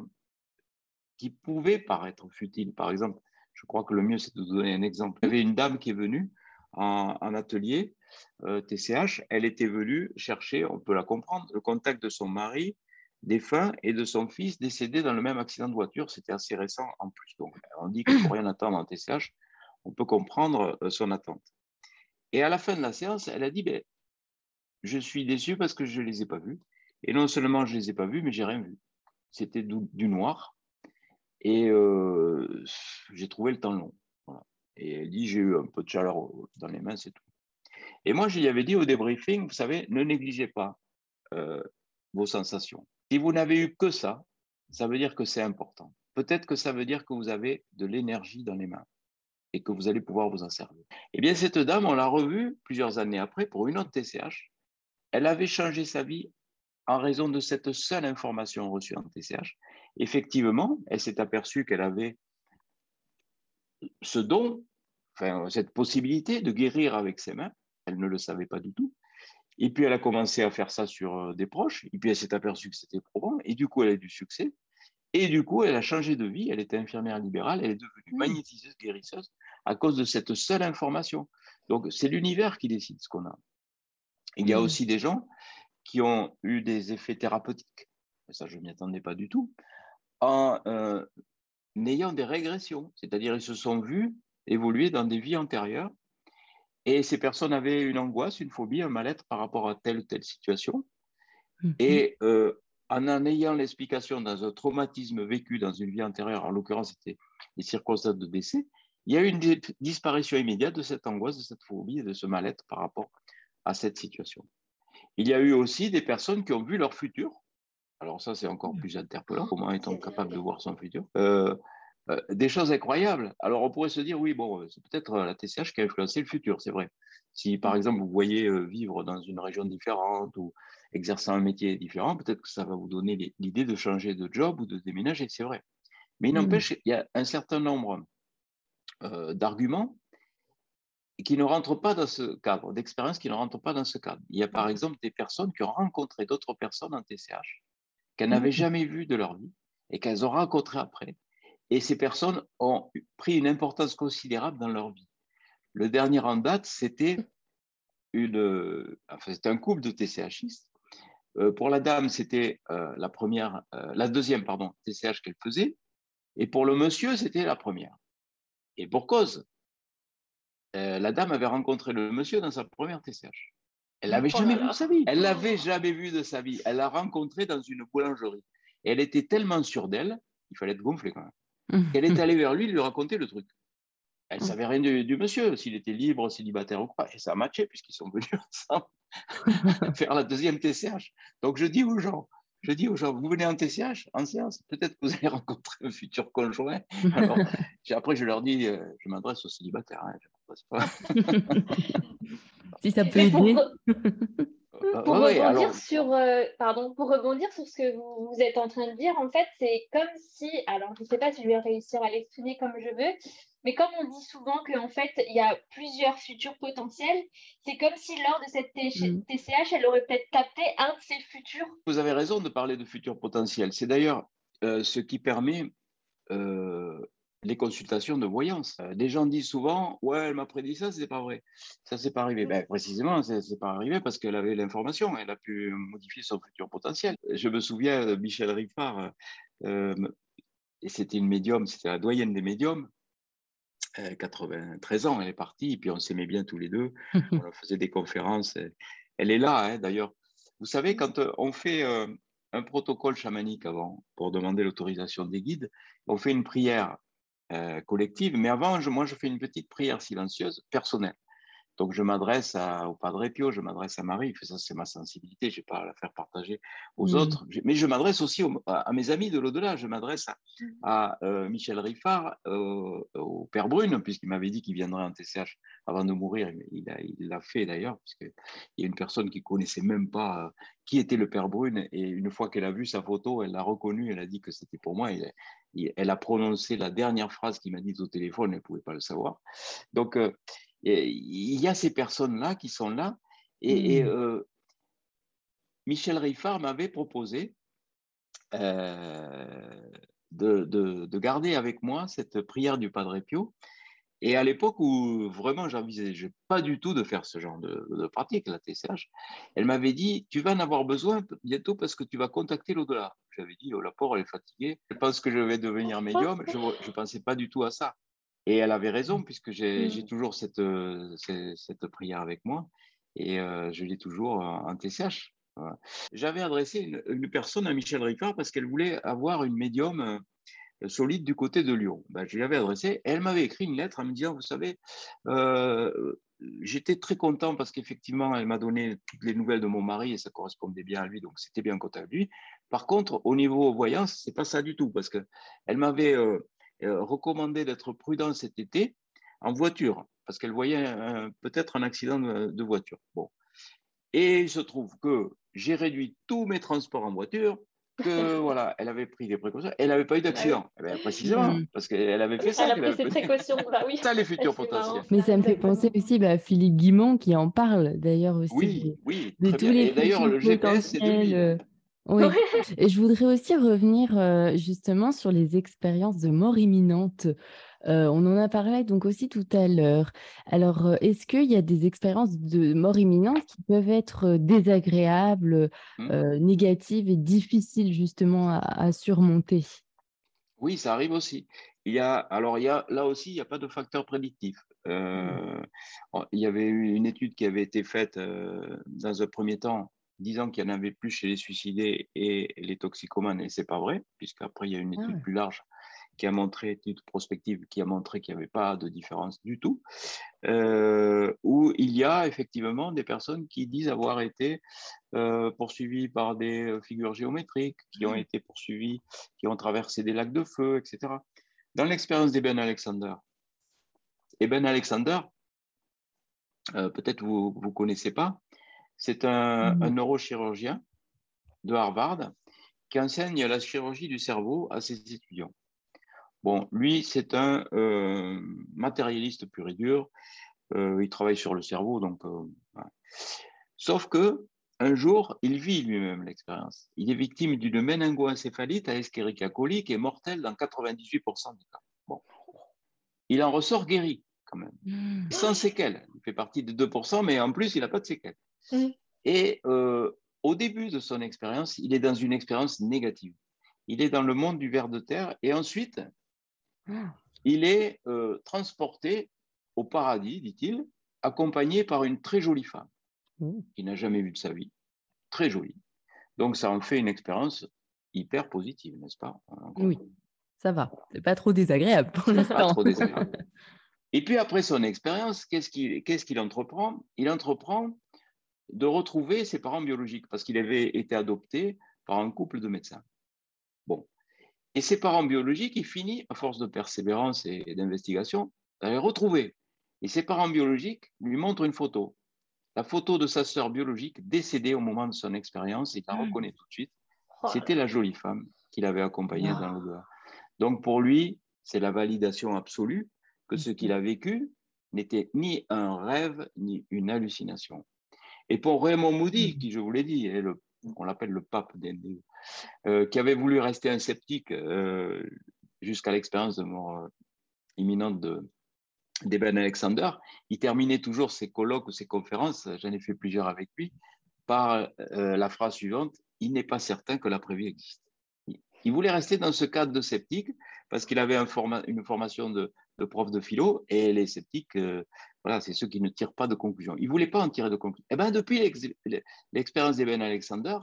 qui pouvait paraître futile. Par exemple, je crois que le mieux, c'est de vous donner un exemple. Il y avait une dame qui est venue en, atelier TCH, euh, elle était venue chercher, on peut la comprendre, le contact de son mari défunt et de son fils décédé dans le même accident de voiture. C'était assez récent en plus. Donc, on dit qu'il ne faut rien attendre en TCH. On peut comprendre euh, son attente. Et à la fin de la séance, elle a dit ben, Je suis déçu parce que je ne les ai pas vus. Et non seulement je ne les ai pas vus, mais j'ai rien vu. C'était du, noir. Et euh, j'ai trouvé le temps long. Et elle dit J'ai eu un peu de chaleur dans les mains, c'est tout. Et moi, je lui avais dit au débriefing Vous savez, ne négligez pas euh, vos sensations. Si vous n'avez eu que ça, ça veut dire que c'est important. Peut-être que ça veut dire que vous avez de l'énergie dans les mains et que vous allez pouvoir vous en servir. Eh bien, cette dame, on l'a revue plusieurs années après pour une autre TCH. Elle avait changé sa vie en raison de cette seule information reçue en TCH. Effectivement, elle s'est aperçue qu'elle avait ce don, enfin, cette possibilité de guérir avec ses mains. Elle ne le savait pas du tout. Et puis, elle a commencé à faire ça sur euh, des proches. Et puis, elle s'est aperçue que c'était probant. Et du coup, elle a eu du succès. Et du coup, elle a changé de vie. Elle était infirmière libérale. Elle est devenue mmh. magnétiseuse, guérisseuse à cause de cette seule information. Donc, c'est l'univers qui décide ce qu'on a. Il y a mmh. aussi des gens qui ont eu des effets thérapeutiques. Ça, je ne m'y attendais pas du tout. En euh, ayant des régressions. C'est-à-dire, ils se sont vus évoluer dans des vies antérieures et ces personnes avaient une angoisse, une phobie, un mal-être par rapport à telle ou telle situation. Mhm. Et euh, en en ayant l'explication dans un traumatisme vécu dans une vie antérieure, en l'occurrence c'était les circonstances de décès, il y a eu une disparition immédiate de cette angoisse, de cette phobie et de ce mal-être par rapport à cette situation. Il y a eu aussi des personnes qui ont vu leur futur. Alors ça, c'est encore plus interpellant. Comment est-on capable de voir son futur? Euh, euh, des choses incroyables. Alors on pourrait se dire, oui, bon, c'est peut-être euh, la TCH qui a influencé le futur, c'est vrai. Si par exemple vous voyez euh, vivre dans une région différente ou exerçant un métier différent, peut-être que ça va vous donner l'idée de changer de job ou de déménager, c'est vrai. Mais il n'empêche, il y a un certain nombre d'arguments qui ne rentrent pas dans ce cadre, d'expériences qui ne rentrent pas dans ce cadre. Il y a par exemple des personnes qui ont rencontré d'autres personnes en TCH qu'elles n'avaient jamais vues de leur vie et qu'elles ont rencontrées après et ces personnes ont pris une importance considérable dans leur vie. Le dernier en date, c'était une, enfin, un couple de TCHistes. Euh, pour la dame, c'était euh, la première, euh, la deuxième pardon, TCH qu'elle faisait, et pour le monsieur, c'était la première. Et pour cause, la dame avait rencontré le monsieur dans sa première TCH. Elle l'avait jamais vu de sa vie. Elle l'avait jamais vu de sa vie. Elle l'a rencontré dans une boulangerie. Et elle était tellement sûre d'elle, il fallait être gonflé quand même. Elle est allée vers lui lui raconter le truc. Elle ne savait rien du, monsieur, s'il était libre, célibataire ou quoi. Et ça a matché puisqu'ils sont venus [LAUGHS] ensemble [LAUGHS] faire la deuxième TCH. Donc je dis aux gens, je dis aux gens, vous venez en TCH, en séance, peut-être que vous allez [LAUGHS] rencontrer un futur conjoint. Alors, [LAUGHS] après, je leur dis, euh, je m'adresse aux célibataires. Hein, [LAUGHS] si ça peut aider. Pour, rebondir sur, euh, pardon, pour rebondir sur ce que vous, êtes en train de dire, en fait, c'est comme si, alors je ne sais pas si je vais réussir à l'exprimer comme je veux, mais comme on dit souvent qu'en fait, il y a plusieurs futurs potentiels, c'est comme si lors de cette TCH, mm. elle aurait peut-être capté un de ces futurs. Vous avez raison de parler de futurs potentiels. C'est d'ailleurs euh, ce qui permet euh, les consultations de voyance. Les euh, gens disent souvent Ouais, elle m'a prédit ça, c'est pas vrai. Ça, c'est pas arrivé. Ben, précisément, c'est pas arrivé parce qu'elle avait l'information, elle a pu modifier son futur potentiel. Je me souviens de Michel Riffard, euh, et c'était une médium, c'était la doyenne des médiums. 93 ans, elle est partie, et puis on s'aimait bien tous les deux. on [LAUGHS] faisait des conférences. Elle est là, hein, d'ailleurs. Vous savez, quand on fait un protocole chamanique avant pour demander l'autorisation des guides, on fait une prière euh, collective. Mais avant, moi, je fais une petite prière silencieuse personnelle. Donc, je m'adresse au Padre Pio, je m'adresse à Marie, ça c'est ma sensibilité, je n'ai pas à la faire partager aux mmh. autres, mais je m'adresse aussi à, mes amis de l'au-delà, je m'adresse à, euh, Michel Riffard, euh, au Père Brune, puisqu'il m'avait dit qu'il viendrait en TCH avant de mourir, il l'a fait d'ailleurs, puisqu'il y a une personne qui ne connaissait même pas euh, qui était le Père Brune, et une fois qu'elle a vu sa photo, elle l'a reconnu, elle a dit que c'était pour moi, et, elle a prononcé la dernière phrase qu'il m'a dite au téléphone, elle ne pouvait pas le savoir. Donc, il y a ces personnes-là qui sont là. Et, mmh. euh, Michel Riffard m'avait proposé euh, de, garder avec moi cette prière du Padre Pio. Et à l'époque où vraiment j'envisageais pas du tout de faire ce genre de, pratique, la TCH, elle m'avait dit Tu vas en avoir besoin bientôt parce que tu vas contacter l'au-delà. J'avais dit Oh, la pauvre, elle est fatiguée. Je pense que je vais devenir médium. Je ne pensais pas du tout à ça. Et elle avait raison, puisque j'ai mmh. toujours cette, euh, cette, prière avec moi et euh, je l'ai toujours en TCH. J'avais adressé une, personne à Michel Ricard parce qu'elle voulait avoir une médium euh, solide du côté de Lyon. Ben, je lui avais adressé, elle m'avait écrit une lettre en me disant, vous savez, j'étais très content parce qu'effectivement, elle m'a donné toutes les nouvelles de mon mari et ça correspondait bien à lui, donc c'était bien content à lui. Par contre, au niveau voyance, c'est pas ça du tout parce qu'elle m'avait euh, recommandé d'être prudent cet été en voiture, parce qu'elle voyait peut-être un accident de, voiture. Bon. Et il se trouve que j'ai réduit tous mes transports en voiture, que [LAUGHS] voilà, elle avait pris des précautions, elle n'avait pas eu d'accident. Eh précisément, mm. parce qu'elle avait fait ça. Elle a pris ses précautions, bah oui. [LAUGHS] Ça, les [LAUGHS] futurs potentiels. Mais ça me fait penser aussi bah, à Philippe Guimont qui en parle d'ailleurs aussi. Oui, oui. De tous les d'ailleurs, le GPS, c'est de lui. Oui, et je voudrais aussi revenir euh, justement sur les expériences de mort imminente. Euh, on en a parlé donc aussi tout à l'heure. Alors, est-ce qu'il y a des expériences de mort imminente qui peuvent être désagréables, mmh. négatives et difficiles justement à, surmonter? Oui, ça arrive aussi. Il y a, alors, il y a, là aussi, il n'y a pas de facteur prédictif. Mmh. il y avait eu une étude qui avait été faite dans un premier temps disant qu'il y en avait plus chez les suicidés et les toxicomanes, et c'est pas vrai, puisqu'après, il y a une ah étude plus large qui a montré, étude prospective, qui a montré qu'il n'y avait pas de différence du tout, euh, où il y a effectivement des personnes qui disent avoir été euh, poursuivies par des euh, figures géométriques, qui ont mmh. été poursuivies, qui ont traversé des lacs de feu, etc. Dans l'expérience d'Eben Alexander, Eben Alexander, peut-être vous ne connaissez pas, c'est un, mmh. neurochirurgien de Harvard qui enseigne la chirurgie du cerveau à ses étudiants. Bon, lui, c'est un euh, matérialiste pur et dur. Euh, il travaille sur le cerveau, donc. Euh, Sauf que un jour, il vit lui-même l'expérience. Il est victime d'une méningoencéphalite à Escherichia coli qui est mortelle dans 98% des cas. Bon. Il en ressort guéri quand même, mmh. sans séquelles. Il fait partie des 2%, mais en plus, il n'a pas de séquelles. Mmh. Et euh, au début de son expérience, il est dans une expérience négative. Il est dans le monde du ver de terre et ensuite, ah. il est euh, transporté au paradis, dit-il, accompagné par une très jolie femme mmh. qu'il n'a jamais vue de sa vie. Très jolie. Donc, ça en fait une expérience hyper positive, n'est-ce pas? Oui, ça va. C'est pas trop désagréable pour l'instant. [LAUGHS] Et puis après son expérience, qu'est-ce qu'il entreprend? Il entreprend de retrouver ses parents biologiques parce qu'il avait été adopté par un couple de médecins. Bon. Et ses parents biologiques, il finit, à force de persévérance et d'investigation, à les retrouver. Et ses parents biologiques lui montrent une photo. la photo de sa sœur biologique décédée au moment de son expérience. Il la hmm. reconnaît tout de suite. Oh C'était la jolie femme qu'il avait accompagnée dans le delà Donc pour lui, c'est la validation absolue que ce qu'il a vécu n'était ni un rêve ni une hallucination. Et pour Raymond Moody, hmm. qui je vous l'ai dit, est le, on l'appelle le pape des euh, qui avait voulu rester un sceptique euh, jusqu'à l'expérience de mort euh, imminente de, d'Eben Alexander, il terminait toujours ses colloques ou ses conférences, j'en ai fait plusieurs avec lui, par la phrase suivante Il n'est pas certain que l'après-vie existe. Il voulait rester dans ce cadre de sceptique parce qu'il avait une formation de, prof de philo et les sceptiques, voilà, c'est ceux qui ne tirent pas de conclusion. Il ne voulait pas en tirer de conclusion. Eh ben, depuis l'expérience d'Eben Alexander,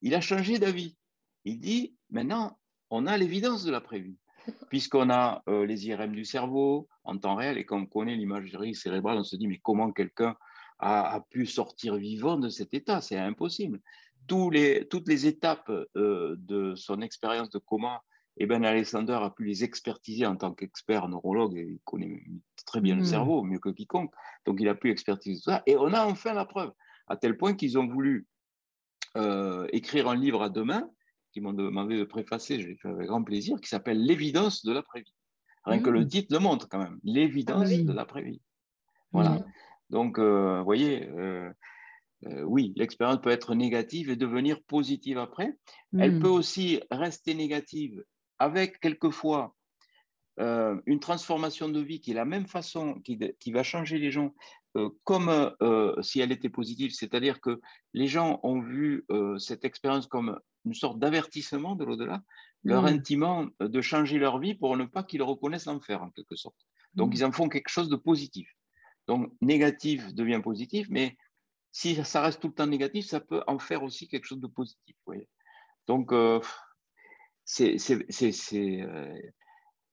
il a changé d'avis. Il dit maintenant, on a l'évidence de l'après-vie, [LAUGHS] puisqu'on a euh, les IRM du cerveau en temps réel et qu'on connaît l'imagerie cérébrale, on se dit mais comment quelqu'un a, pu sortir vivant de cet état? C'est impossible. Tous les, toutes les étapes euh, de son expérience de coma, et Ben Alexander a pu les expertiser en tant qu'expert neurologue, et il connaît très bien le mmh. cerveau, mieux que quiconque, donc il a pu expertiser tout ça, et on a enfin la preuve, à tel point qu'ils ont voulu euh, écrire un livre à deux mains, qui m'ont demandé de préfacer, je l'ai fait avec grand plaisir, qui s'appelle L'évidence de l'après-vie. Rien que le mmh. titre le montre quand même, l'évidence ah de l'après-vie. Voilà. Mmh. Donc, euh, vous voyez, euh, oui, l'expérience peut être négative et devenir positive après. Elle peut aussi rester négative avec quelquefois une transformation de vie qui est la même façon, qui, qui va changer les gens, euh, comme euh, si elle était positive, c'est-à-dire que les gens ont vu euh, cette expérience comme une sorte d'avertissement de l'au-delà, leur mmh. intimant de changer leur vie pour ne pas qu'ils reconnaissent l'enfer en quelque sorte. Donc mmh. ils en font quelque chose de positif. Donc négatif devient positif, mais si ça reste tout le temps négatif, ça peut en faire aussi quelque chose de positif. Donc c'est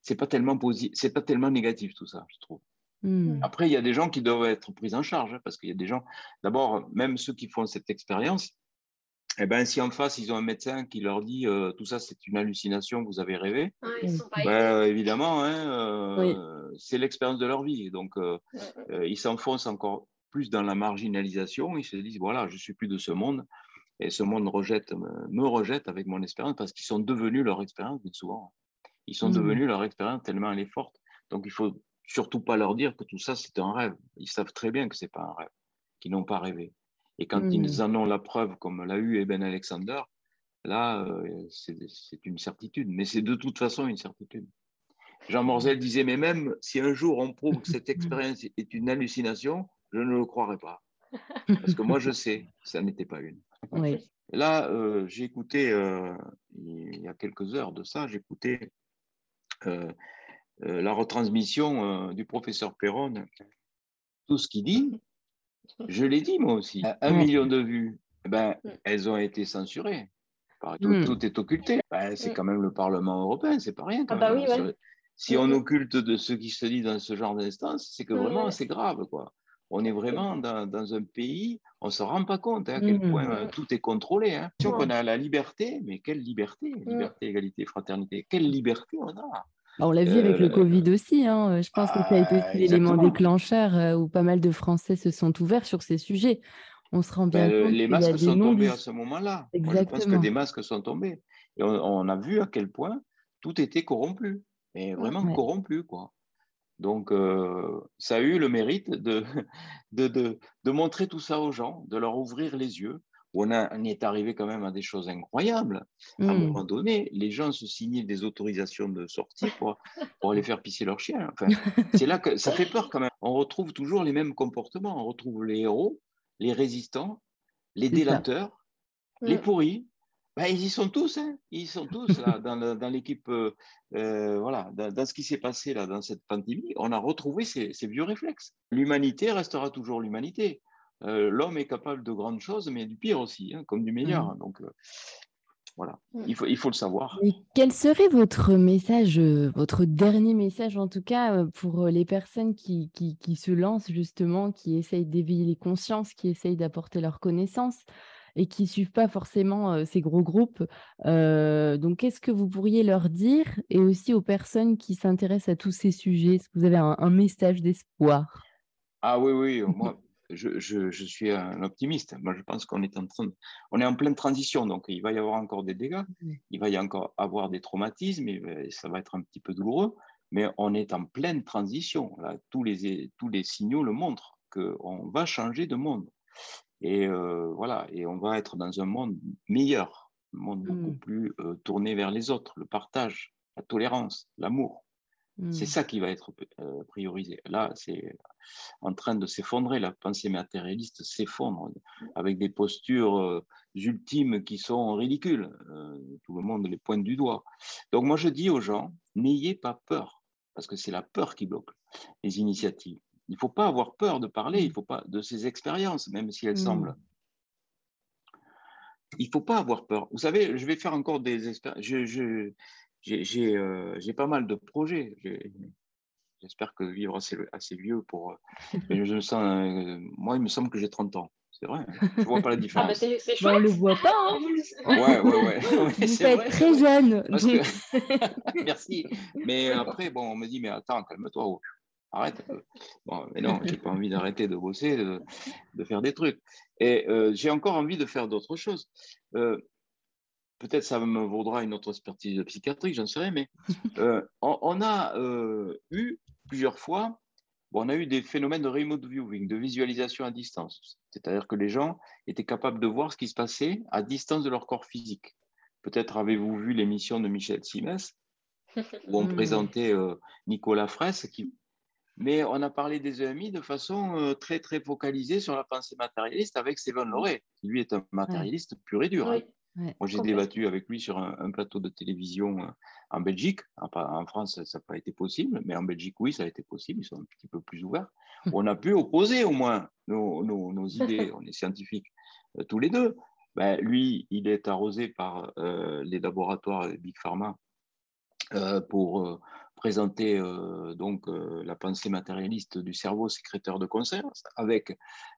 c'est pas tellement positif, c'est pas tellement négatif tout ça, je trouve. Mmh. Après, il y a des gens qui doivent être pris en charge, hein, parce qu'il y a des gens, d'abord, même ceux qui font cette expérience, eh ben, si en face, ils ont un médecin qui leur dit euh, tout ça, c'est une hallucination, vous avez rêvé, ben, évidemment, hein, euh, c'est l'expérience de leur vie. Donc, euh, ils s'enfoncent encore plus dans la marginalisation. Ils se disent voilà, je suis plus de ce monde. Et ce monde rejette, me rejette avec mon expérience parce qu'ils sont devenus leur expérience, bien souvent. Ils sont mmh. devenus leur expérience tellement elle est forte. Donc, il faut surtout pas leur dire que tout ça, c'est un rêve. Ils savent très bien que c'est pas un rêve, qu'ils n'ont pas rêvé. Et quand ils mmh. en ont la preuve, comme l'a eu Eben Alexander, là, euh, c'est une certitude. Mais c'est de toute façon une certitude. Jean Morzel disait, mais même si un jour on prouve que cette expérience est une hallucination, je ne le croirais pas. Parce que moi, je sais ça n'était pas une. Là, euh, j'ai écouté, euh, il y a quelques heures de ça, j'ai écouté euh, la retransmission euh, du professeur Perron, tout ce qu'il dit, je l'ai dit moi aussi. Un million de vues, eh ben, elles ont été censurées. Hmm. Tout, est occulté. Ben, c'est quand même le Parlement européen, c'est pas rien. Ah bah si on occulte de ce qui se dit dans ce genre d'instance, c'est que vraiment c'est grave. Quoi. On est vraiment dans, un pays, on ne se rend pas compte hein, à quel hmm. point euh, tout est contrôlé. Hein. On a la liberté, mais quelle liberté? Liberté, égalité, fraternité. Quelle liberté on a? Bah, on l'a vu avec le euh, Covid aussi. Hein. Je pense que ça a été ah, l'élément déclencheur euh, où pas mal de Français se sont ouverts sur ces sujets. On se rend bien ben, compte. Les masques sont tombés à ce moment-là. Je pense que des masques sont tombés. Et on, a vu à quel point tout était corrompu. Et vraiment corrompu, quoi. Donc, euh, ça a eu le mérite [LAUGHS] de, de, de, montrer tout ça aux gens, de leur ouvrir les yeux, on, est arrivé quand même à des choses incroyables. À un mmh. moment donné, les gens se signaient des autorisations de sortie pour, pour aller faire pisser leur chien. [LAUGHS] c'est là que ça fait peur quand même. On retrouve toujours les mêmes comportements. On retrouve les héros, les résistants, les délateurs, les pourris. Ben, ils y sont tous, hein. ils sont tous là, dans, l'équipe, euh, euh, voilà, dans, ce qui s'est passé là, dans cette pandémie, on a retrouvé ces vieux réflexes. L'humanité restera toujours l'humanité. Euh, l'homme est capable de grandes choses, mais du pire aussi, hein, comme du meilleur. Mmh. Donc, euh, voilà, mmh. il faut, il faut le savoir. quel serait votre message, votre dernier message en tout cas, pour les personnes qui, qui, qui se lancent justement, qui essayent d'éveiller les consciences, qui essayent d'apporter leurs connaissances et qui ne suivent pas forcément ces gros groupes. donc, qu'est-ce que vous pourriez leur dire et aussi aux personnes qui s'intéressent à tous ces sujets? Est-ce que vous avez un, un message d'espoir? Ah oui, oui, [LAUGHS] moi, je, suis un optimiste. Moi, je pense qu'on est en train, on est en pleine transition, donc il va y avoir encore des dégâts, il va y encore avoir des traumatismes, et ça va être un petit peu douloureux, mais on est en pleine transition. Là, tous les tous les signaux le montrent qu'on va changer de monde, et euh, voilà, et on va être dans un monde meilleur, un monde beaucoup mmh. plus euh, tourné vers les autres, le partage, la tolérance, l'amour. C'est mmh. ça qui va être euh, priorisé. Là, c'est en train de s'effondrer. La pensée matérialiste s'effondre avec des postures ultimes qui sont ridicules. Tout le monde les pointe du doigt. Donc moi, je dis aux gens, n'ayez pas peur, parce que c'est la peur qui bloque les initiatives. Il ne faut pas avoir peur de parler, il faut pas de ces expériences, même si elles mmh. semblent. Il ne faut pas avoir peur. Vous savez, je vais faire encore des expériences. je, euh, j'ai pas mal de projets. J'espère que vivre assez, assez vieux pour. Euh, mais je me sens, euh, moi, il me semble que j'ai 30 ans. C'est vrai. Je ne vois pas la [LAUGHS] différence. Ah bah c'est on ne le voit pas. Hein. ouais, ouais, ouais. Vous [LAUGHS] êtes très jeune. [LAUGHS] Merci. Mais après, bon, on me dit, mais attends, calme-toi. Arrête. Bon, mais non, j'ai pas envie d'arrêter de bosser, de, de, faire des trucs. Et j'ai encore envie de faire d'autres choses. Euh, peut-être ça me vaudra une autre expertise psychiatrique, j'en sais rien, mais euh, on, a euh, eu plusieurs fois, on a eu des phénomènes de remote viewing, de visualisation à distance. C'est-à-dire que les gens étaient capables de voir ce qui se passait à distance de leur corps physique. Peut-être avez-vous vu l'émission de Michel Simès, où on [LAUGHS] présentait euh, Nicolas Fraisse, qui... mais on a parlé des EMI de façon très, très focalisée sur la pensée matérialiste avec Stéphane Loret, qui lui est un matérialiste pur et dur. Hein. Moi, j'ai débattu avec lui sur un, plateau de télévision euh, en Belgique. En, France, ça n'a pas été possible, mais en Belgique, oui, ça a été possible. Ils sont un petit peu plus ouverts. On a pu opposer au moins nos, [LAUGHS] idées. On est scientifiques euh, tous les deux. Ben, lui, il est arrosé par euh, les laboratoires Big Pharma pour présenter euh, donc euh, la pensée matérialiste du cerveau sécréteur de conscience avec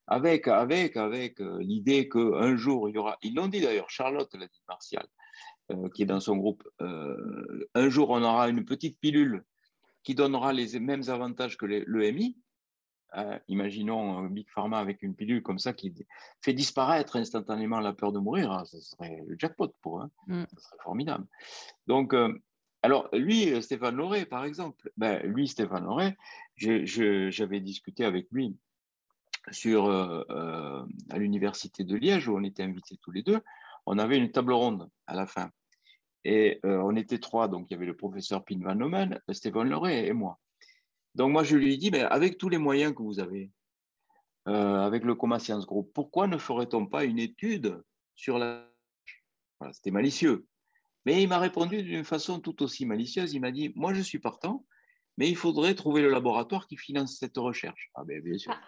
avec avec avec euh, l'idée qu'un jour il y aura ils l'ont dit d'ailleurs Charlotte l'a dit Martial qui est dans son groupe un jour on aura une petite pilule qui donnera les mêmes avantages que l'EMI imaginons Big Pharma avec une pilule comme ça qui fait disparaître instantanément la peur de mourir, hein, ce serait le jackpot pour eux, hein. ce serait formidable. Donc, alors, lui, euh, Stéphane Loret, par exemple, ben, lui, Stéphane Loret, j'avais discuté avec lui sur, euh, euh, à l'université de Liège, où on était invités tous les deux. On avait une table ronde à la fin. Et on était trois, donc il y avait le professeur Pin Van Nomen, Stéphane Loret et moi. Donc moi, je lui ai dit, ben, avec tous les moyens que vous avez, avec le Coma Science Group, pourquoi ne ferait-on pas une étude sur la... C'était malicieux. Mais il m'a répondu d'une façon tout aussi malicieuse. Il m'a dit Moi, je suis partant, mais il faudrait trouver le laboratoire qui finance cette recherche. Ah, ben, bien sûr. Ah.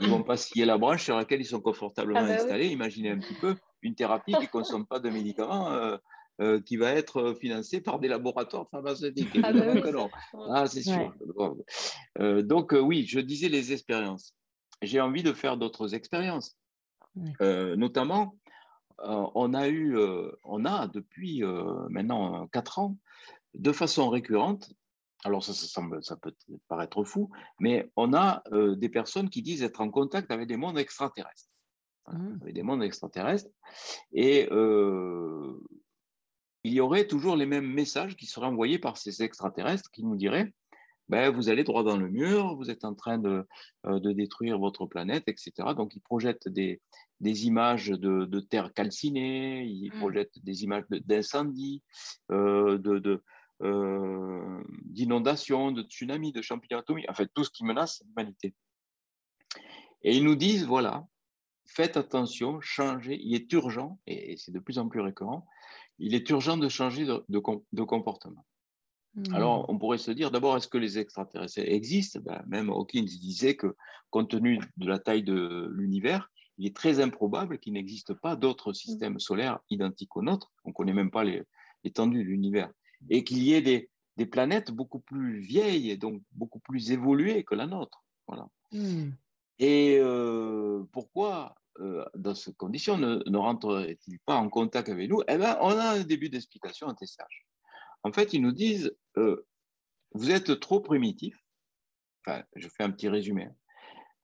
Ils ne vont pas scier la branche sur laquelle ils sont confortablement ah, bah installés. Imaginez un petit peu une thérapie qui ne consomme pas de médicaments. Euh, euh, qui va être financée par des laboratoires pharmaceutiques. Ah, bah ah c'est sûr. Euh, donc, oui, je disais les expériences. J'ai envie de faire d'autres expériences, notamment on a eu, euh, on a depuis euh, maintenant quatre ans, de façon récurrente, alors ça, semble, ça peut paraître fou, mais on a des personnes qui disent être en contact avec des mondes extraterrestres. Mmh. Avec des mondes extraterrestres. Et il y aurait toujours les mêmes messages qui seraient envoyés par ces extraterrestres qui nous diraient ben, vous allez droit dans le mur, vous êtes en train de, de détruire votre planète, etc. Donc, ils projettent des, des images de, terre calcinée, il mmh. projette des images d'incendie, euh, de, euh, d'inondations, de, tsunamis, de champignons atomiques, en fait tout ce qui menace l'humanité. Et ils nous disent, voilà, faites attention, changez, il est urgent, et, c'est de plus en plus récurrent, il est urgent de changer de, comportement. Mmh. Alors, on pourrait se dire, d'abord, est-ce que les extraterrestres existent? Ben, Même Hawkins disait que, compte tenu de la taille de l'univers, il est très improbable qu'il n'existe pas d'autres mmh. systèmes solaires identiques aux nôtres, on ne connaît même pas l'étendue de l'univers, et qu'il y ait des, planètes beaucoup plus vieilles et donc beaucoup plus évoluées que la nôtre. Voilà. Mmh. Et euh, pourquoi, euh, dans ces conditions, ne, ne rentrerait-il pas en contact avec nous? Eh bien, on a un début d'explication en TSH. En fait, ils nous disent, euh, vous êtes trop primitif. Enfin, je fais un petit résumé.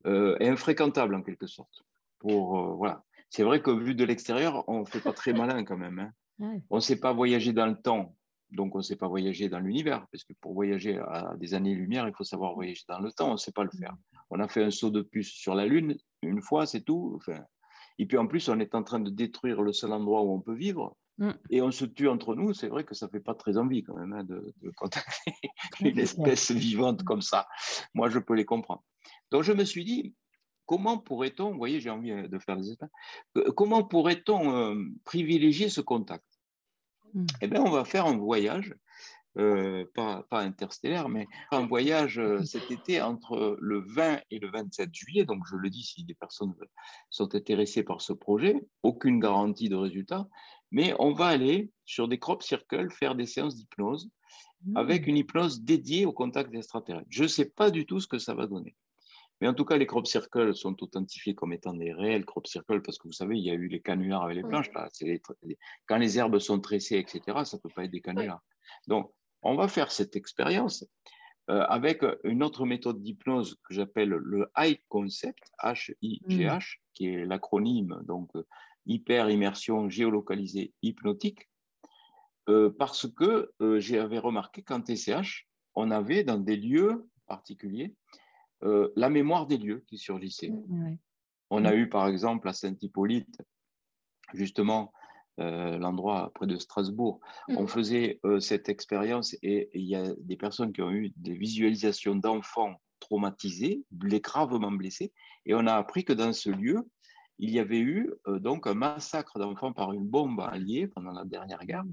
Hein. est infréquentable en quelque sorte. Pour, voilà. C'est vrai que vu de l'extérieur, on ne fait pas très malin quand même. Hein. [LAUGHS] On ne sait pas voyager dans le temps, donc on ne sait pas voyager dans l'univers, parce que pour voyager à des années-lumière, il faut savoir voyager dans le temps, on ne sait pas le faire. On a fait un saut de puce sur la Lune, une fois, c'est tout. Enfin, et puis en plus, on est en train de détruire le seul endroit où on peut vivre. Mm. Et on se tue entre nous, c'est vrai que ça ne fait pas très envie quand même hein, de, contacter [LAUGHS] une espèce vivante comme ça. Moi, je peux les comprendre. Donc je me suis dit, comment pourrait-on, vous voyez, j'ai envie euh, de faire des états, comment pourrait-on euh, privilégier ce contact? Mm. Eh bien, on va faire un voyage euh, pas, interstellaire, mais un voyage euh, cet été entre le 20 et le 27 juillet. Donc, je le dis si des personnes sont intéressées par ce projet, aucune garantie de résultat, mais on va aller sur des crop circles faire des séances d'hypnose avec mmh. une hypnose dédiée au contact extraterrestre. Je ne sais pas du tout ce que ça va donner. Mais en tout cas, les crop circles sont authentifiés comme étant des réels crop circles parce que vous savez, il y a eu les canulars avec les planches. Là. quand les herbes sont tressées, etc., ça ne peut pas être des canulars. Donc, on va faire cette expérience euh, avec une autre méthode d'hypnose que j'appelle le High Concept, H-I-G-H, mm. qui est l'acronyme, donc hyper immersion géolocalisée hypnotique, euh, parce que euh, j'avais remarqué qu'en TCH, on avait dans des lieux particuliers la mémoire des lieux qui surgissait. Mm, on a mm. eu par exemple à Saint-Hippolyte, justement, euh, l'endroit près de Strasbourg. On mmh. faisait euh, cette expérience et il y a des personnes qui ont eu des visualisations d'enfants traumatisés, gravement blessés, et on a appris que dans ce lieu, il y avait eu euh, donc un massacre d'enfants par une bombe alliée pendant la dernière guerre,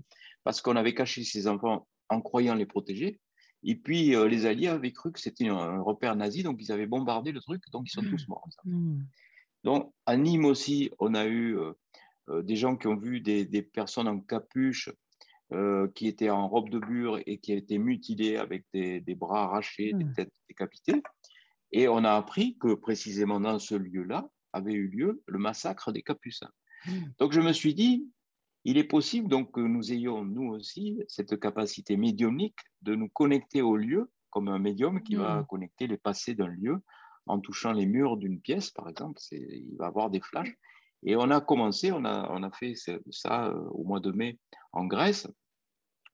parce qu'on avait caché ces enfants en croyant les protéger. Et puis les Alliés avaient cru que c'était un, repère nazi, donc ils avaient bombardé le truc, donc ils sont tous morts. Mmh. Donc à Nîmes aussi, on a eu euh, des gens qui ont vu des, personnes en capuche euh, qui étaient en robe de bure et qui étaient mutilées avec des, bras arrachés, des hmm. têtes décapitées. Et on a appris que précisément dans ce lieu-là avait eu lieu le massacre des Capucins. Donc je me suis dit, il est possible donc que nous ayons, nous aussi, cette capacité médiumnique de nous connecter au lieu, comme un médium qui va hmm. connecter les passés d'un lieu en touchant les murs d'une pièce, par exemple. Il va avoir des flashs. Et on a commencé, on a, on a fait ça euh, au mois de mai en Grèce,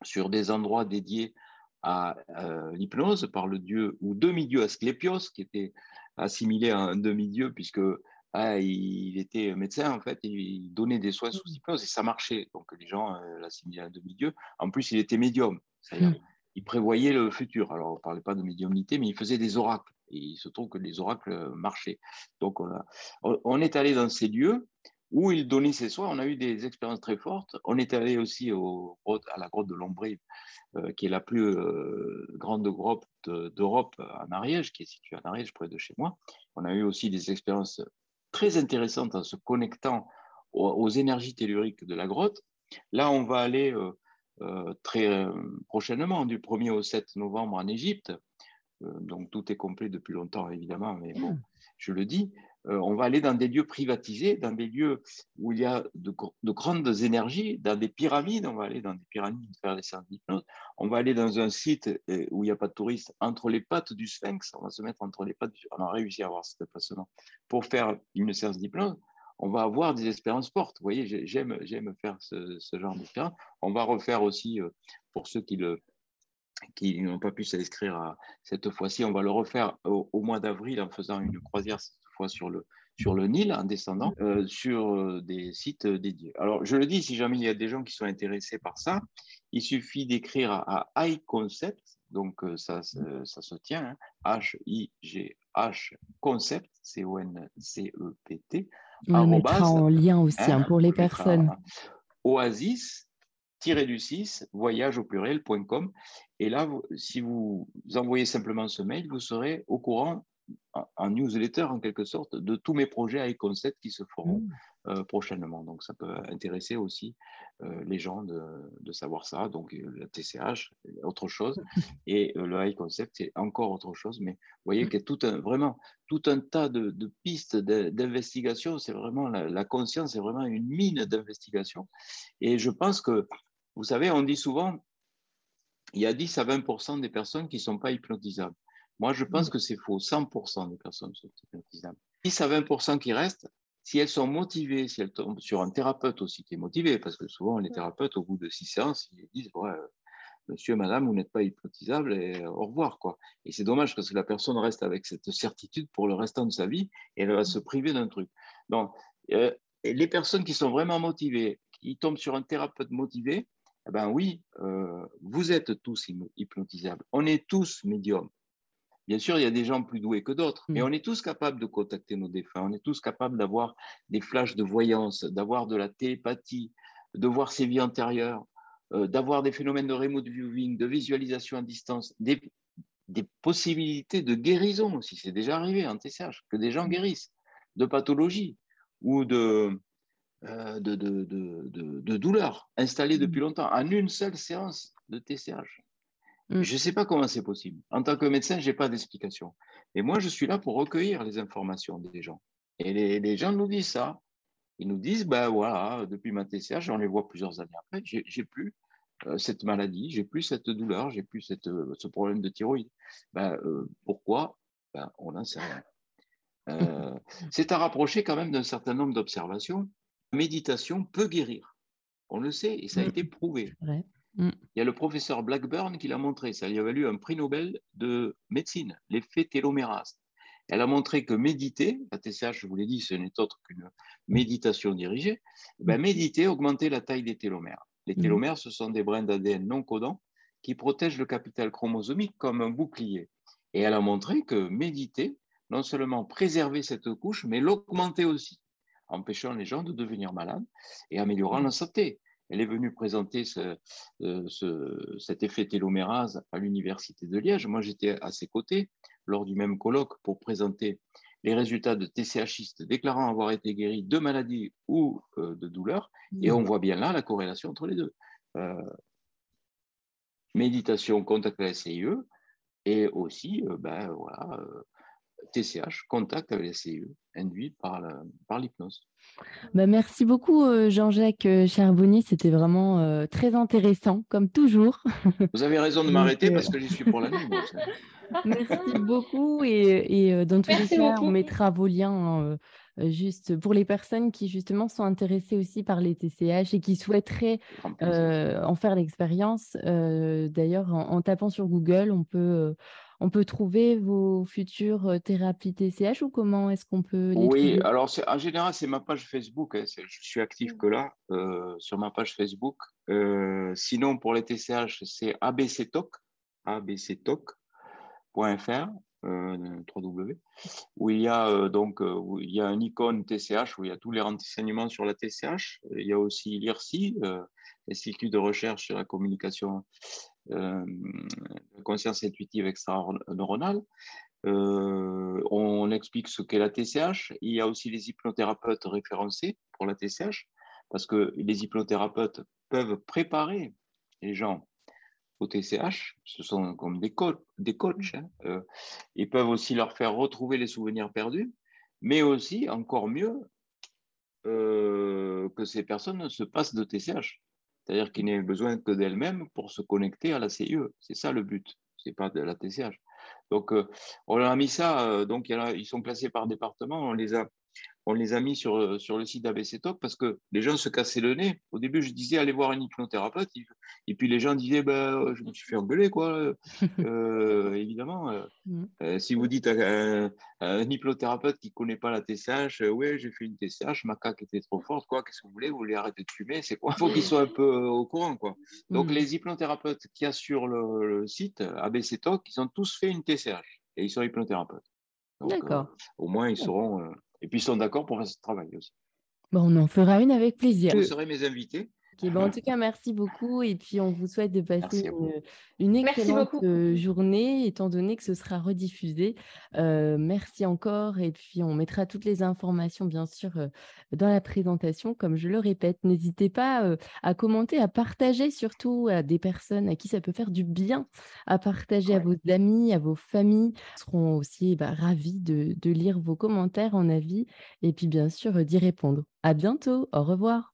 sur des endroits dédiés à euh, l'hypnose par le dieu ou demi-dieu Asclépios, qui était assimilé à un demi-dieu, puisque ah, il était médecin, en fait, il donnait des soins sous hypnose et ça marchait. Donc les gens euh, l'assimilaient à un demi-dieu. En plus, il était médium, c'est-à-dire hmm. il prévoyait le futur. Alors, on ne parlait pas de médiumnité, mais il faisait des oracles. Et il se trouve que les oracles marchaient. Donc, on, a, on est allé dans ces lieux où il donnait ses soins. On a eu des expériences très fortes. On est allé aussi au, à la grotte de Lombrive, euh, qui est la plus euh, grande grotte d'Europe en Ariège, qui est située en Ariège, près de chez moi. On a eu aussi des expériences très intéressantes en se connectant aux, énergies telluriques de la grotte. Là, on va aller euh, très prochainement, du 1er au 7 novembre en Égypte. donc tout est complet depuis longtemps, évidemment, mais bon, mmh. je le dis. Euh, on va aller dans des lieux privatisés, dans des lieux où il y a de, grandes énergies, dans des pyramides, on va aller dans des pyramides faire des séances d'hypnose, on va aller dans un site euh, où il n'y a pas de touristes, entre les pattes du sphinx, on va se mettre entre les pattes, du... on a réussi à avoir cet déplacement pour faire une séance d'hypnose, on va avoir des expériences fortes. Vous voyez, j'aime, faire ce, genre d'expérience. On va refaire aussi, euh, pour ceux qui n'ont pas pu s'inscrire cette fois-ci, on va le refaire au mois d'avril en faisant une croisière sur le, sur le Nil en descendant euh, sur euh, des sites dédiés. Alors, je le dis, si jamais il y a des gens qui sont intéressés par ça, il suffit d'écrire à, iConcept, Concept, donc euh, ça, ça, se tient, H-I-G-H Concept, C-O-N-C-E-P-T. On mettra en lien aussi hein, pour les personnes. Oasis, du 6, voyage au pluriel.com. Et là, si vous envoyez simplement ce mail, vous serez au courant en newsletter en quelque sorte de tous mes projets avec concept qui se feront mmh. euh, prochainement. Donc ça peut intéresser aussi euh, les gens de, savoir ça. Donc euh, la TCH, autre chose, [LAUGHS] et le high concept, c'est encore autre chose. Mais vous voyez mmh. qu'il y a tout un, vraiment tout un tas de, pistes d'investigation. C'est vraiment la, la conscience, c'est vraiment une mine d'investigation. Et je pense que, vous savez, on dit souvent, il y a 10 à 20% des personnes qui ne sont pas hypnotisables. Moi, je pense que c'est faux. 100% des personnes sont hypnotisables. 10 à 20% qui restent, si elles sont motivées, si elles tombent sur un thérapeute aussi qui est motivé, parce que souvent les thérapeutes, au bout de six séances, ils disent ouais, Monsieur, Madame, vous n'êtes pas hypnotisable et au revoir quoi. Et c'est dommage parce que la personne reste avec cette certitude pour le restant de sa vie et elle va se priver d'un truc. Donc, euh, les personnes qui sont vraiment motivées, qui tombent sur un thérapeute motivé, eh ben oui, euh, vous êtes tous hypnotisables. On est tous médiums. Bien sûr, il y a des gens plus doués que d'autres, mais mm. on est tous capables de contacter nos défunts, on est tous capables d'avoir des flashs de voyance, d'avoir de la télépathie, de voir ses vies antérieures, euh, d'avoir des phénomènes de remote viewing, de visualisation à distance, des, possibilités de guérison aussi. C'est déjà arrivé en TCH que des gens mm. guérissent de pathologies ou de, euh, de, de, de, douleurs installées mm. depuis longtemps en une seule séance de TCH. Mm. Je ne sais pas comment c'est possible. En tant que médecin, je n'ai pas d'explication. Et moi, je suis là pour recueillir les informations des gens. Et les, gens nous disent ça. Ils nous disent, ben voilà, depuis ma TCH, j'en les vois plusieurs années après, j'ai plus euh, cette maladie, j'ai plus cette douleur, j'ai plus cette, euh, ce problème de thyroïde. Ben, euh, pourquoi? Ben, On n'en sait rien. c'est à rapprocher quand même d'un certain nombre d'observations. La méditation peut guérir. On le sait et ça a mm. été prouvé. Mm. Il y a le professeur Blackburn qui l'a montré. Ça lui a valu un prix Nobel de médecine, l'effet télomérase. Elle a montré que méditer, la TCH, je vous l'ai dit, ce n'est autre qu'une méditation dirigée, ben, mm. méditer augmentait la taille des télomères. Les télomères, ce sont des brins d'ADN non codants qui protègent le capital chromosomique comme un bouclier. Et elle a montré que méditer, non seulement préservait cette couche, mais l'augmentait aussi, empêchant les gens de devenir malades et améliorant la santé. Elle est venue présenter euh, cet effet télomérase à l'Université de Liège. Moi, j'étais à ses côtés lors du même colloque pour présenter les résultats de TCHistes déclarant avoir été guéris de maladies ou euh, de douleurs. Et on mmh. voit bien là la corrélation entre les deux. Euh, méditation, contact avec la CIE, et aussi ben, voilà, TCH, contact avec la CIE, induit par l'hypnose. Bah, merci beaucoup Jean-Jacques Charbonnier, c'était vraiment très intéressant, comme toujours. [LAUGHS] Vous avez raison de m'arrêter parce que j'y suis pour la nuit. [LAUGHS] merci beaucoup et, dans tous les cas, on mettra vos liens hein, juste pour les personnes qui justement sont intéressées aussi par les TCH et qui souhaiteraient en faire l'expérience. D'ailleurs, en, tapant sur Google, on peut on peut trouver vos futures thérapies TCH ou comment est-ce qu'on peut les Oui, alors en général, c'est ma page Facebook. Hein, je suis actif mmh. que là, sur ma page Facebook. sinon, pour les TCH, c'est abctoc, abctoc.fr, 3W, où il y a donc où il y a un icône TCH où il y a tous les renseignements sur la TCH. Il y a aussi l'IRSI, l'Institut de recherche sur la communication euh, conscience intuitive extra-neuronale. Euh, on explique ce qu'est la TCH. Il y a aussi les hypnothérapeutes référencés pour la TCH, parce que les hypnothérapeutes peuvent préparer les gens au TCH. Ce sont comme des, coachs. Des coachs hein. euh, ils peuvent aussi leur faire retrouver les souvenirs perdus, mais aussi, encore mieux, que ces personnes se passent de TCH. C'est-à-dire qu'il n'ait besoin que d'elle-même pour se connecter à la CIE. C'est ça le but, ce n'est pas de la TCH. Donc, euh, on a mis ça, euh, donc ils sont classés par département, on les a on les a mis sur, euh, sur le site d'ABC Talk parce que les gens se cassaient le nez. Au début, je disais allez voir un hypnothérapeute. Et puis les gens disaient bah, je me suis fait engueuler, quoi. Euh, [LAUGHS] évidemment, euh, mm. si vous dites à, un hypnothérapeute qui ne connaît pas la TCH, oui, j'ai fait une TCH, ma caque était trop forte, quoi. Qu'est-ce que vous voulez Vous voulez arrêter de fumer C'est quoi? Il faut qu'ils soient un peu au courant, quoi. Donc mm. les hypnothérapeutes qui assurent le, le site ABC Talk, ils ont tous fait une TCH et ils sont hypnothérapeutes. D'accord. au moins, ils seront et puis ils sont d'accord pour faire ce travail aussi. Bon, on en fera une avec plaisir. Vous serez mes invités en tout cas, merci beaucoup. Et puis, on vous souhaite de passer une, excellente euh, journée, étant donné que ce sera rediffusé. Euh, merci encore. Et puis, on mettra toutes les informations, bien sûr, euh, dans la présentation. Comme je le répète, n'hésitez pas à commenter, à partager, surtout à des personnes à qui ça peut faire du bien, à partager à vos amis, à vos familles. Ils seront aussi bah, ravis de, de lire vos commentaires en avis et puis, bien sûr, d'y répondre. À bientôt. Au revoir.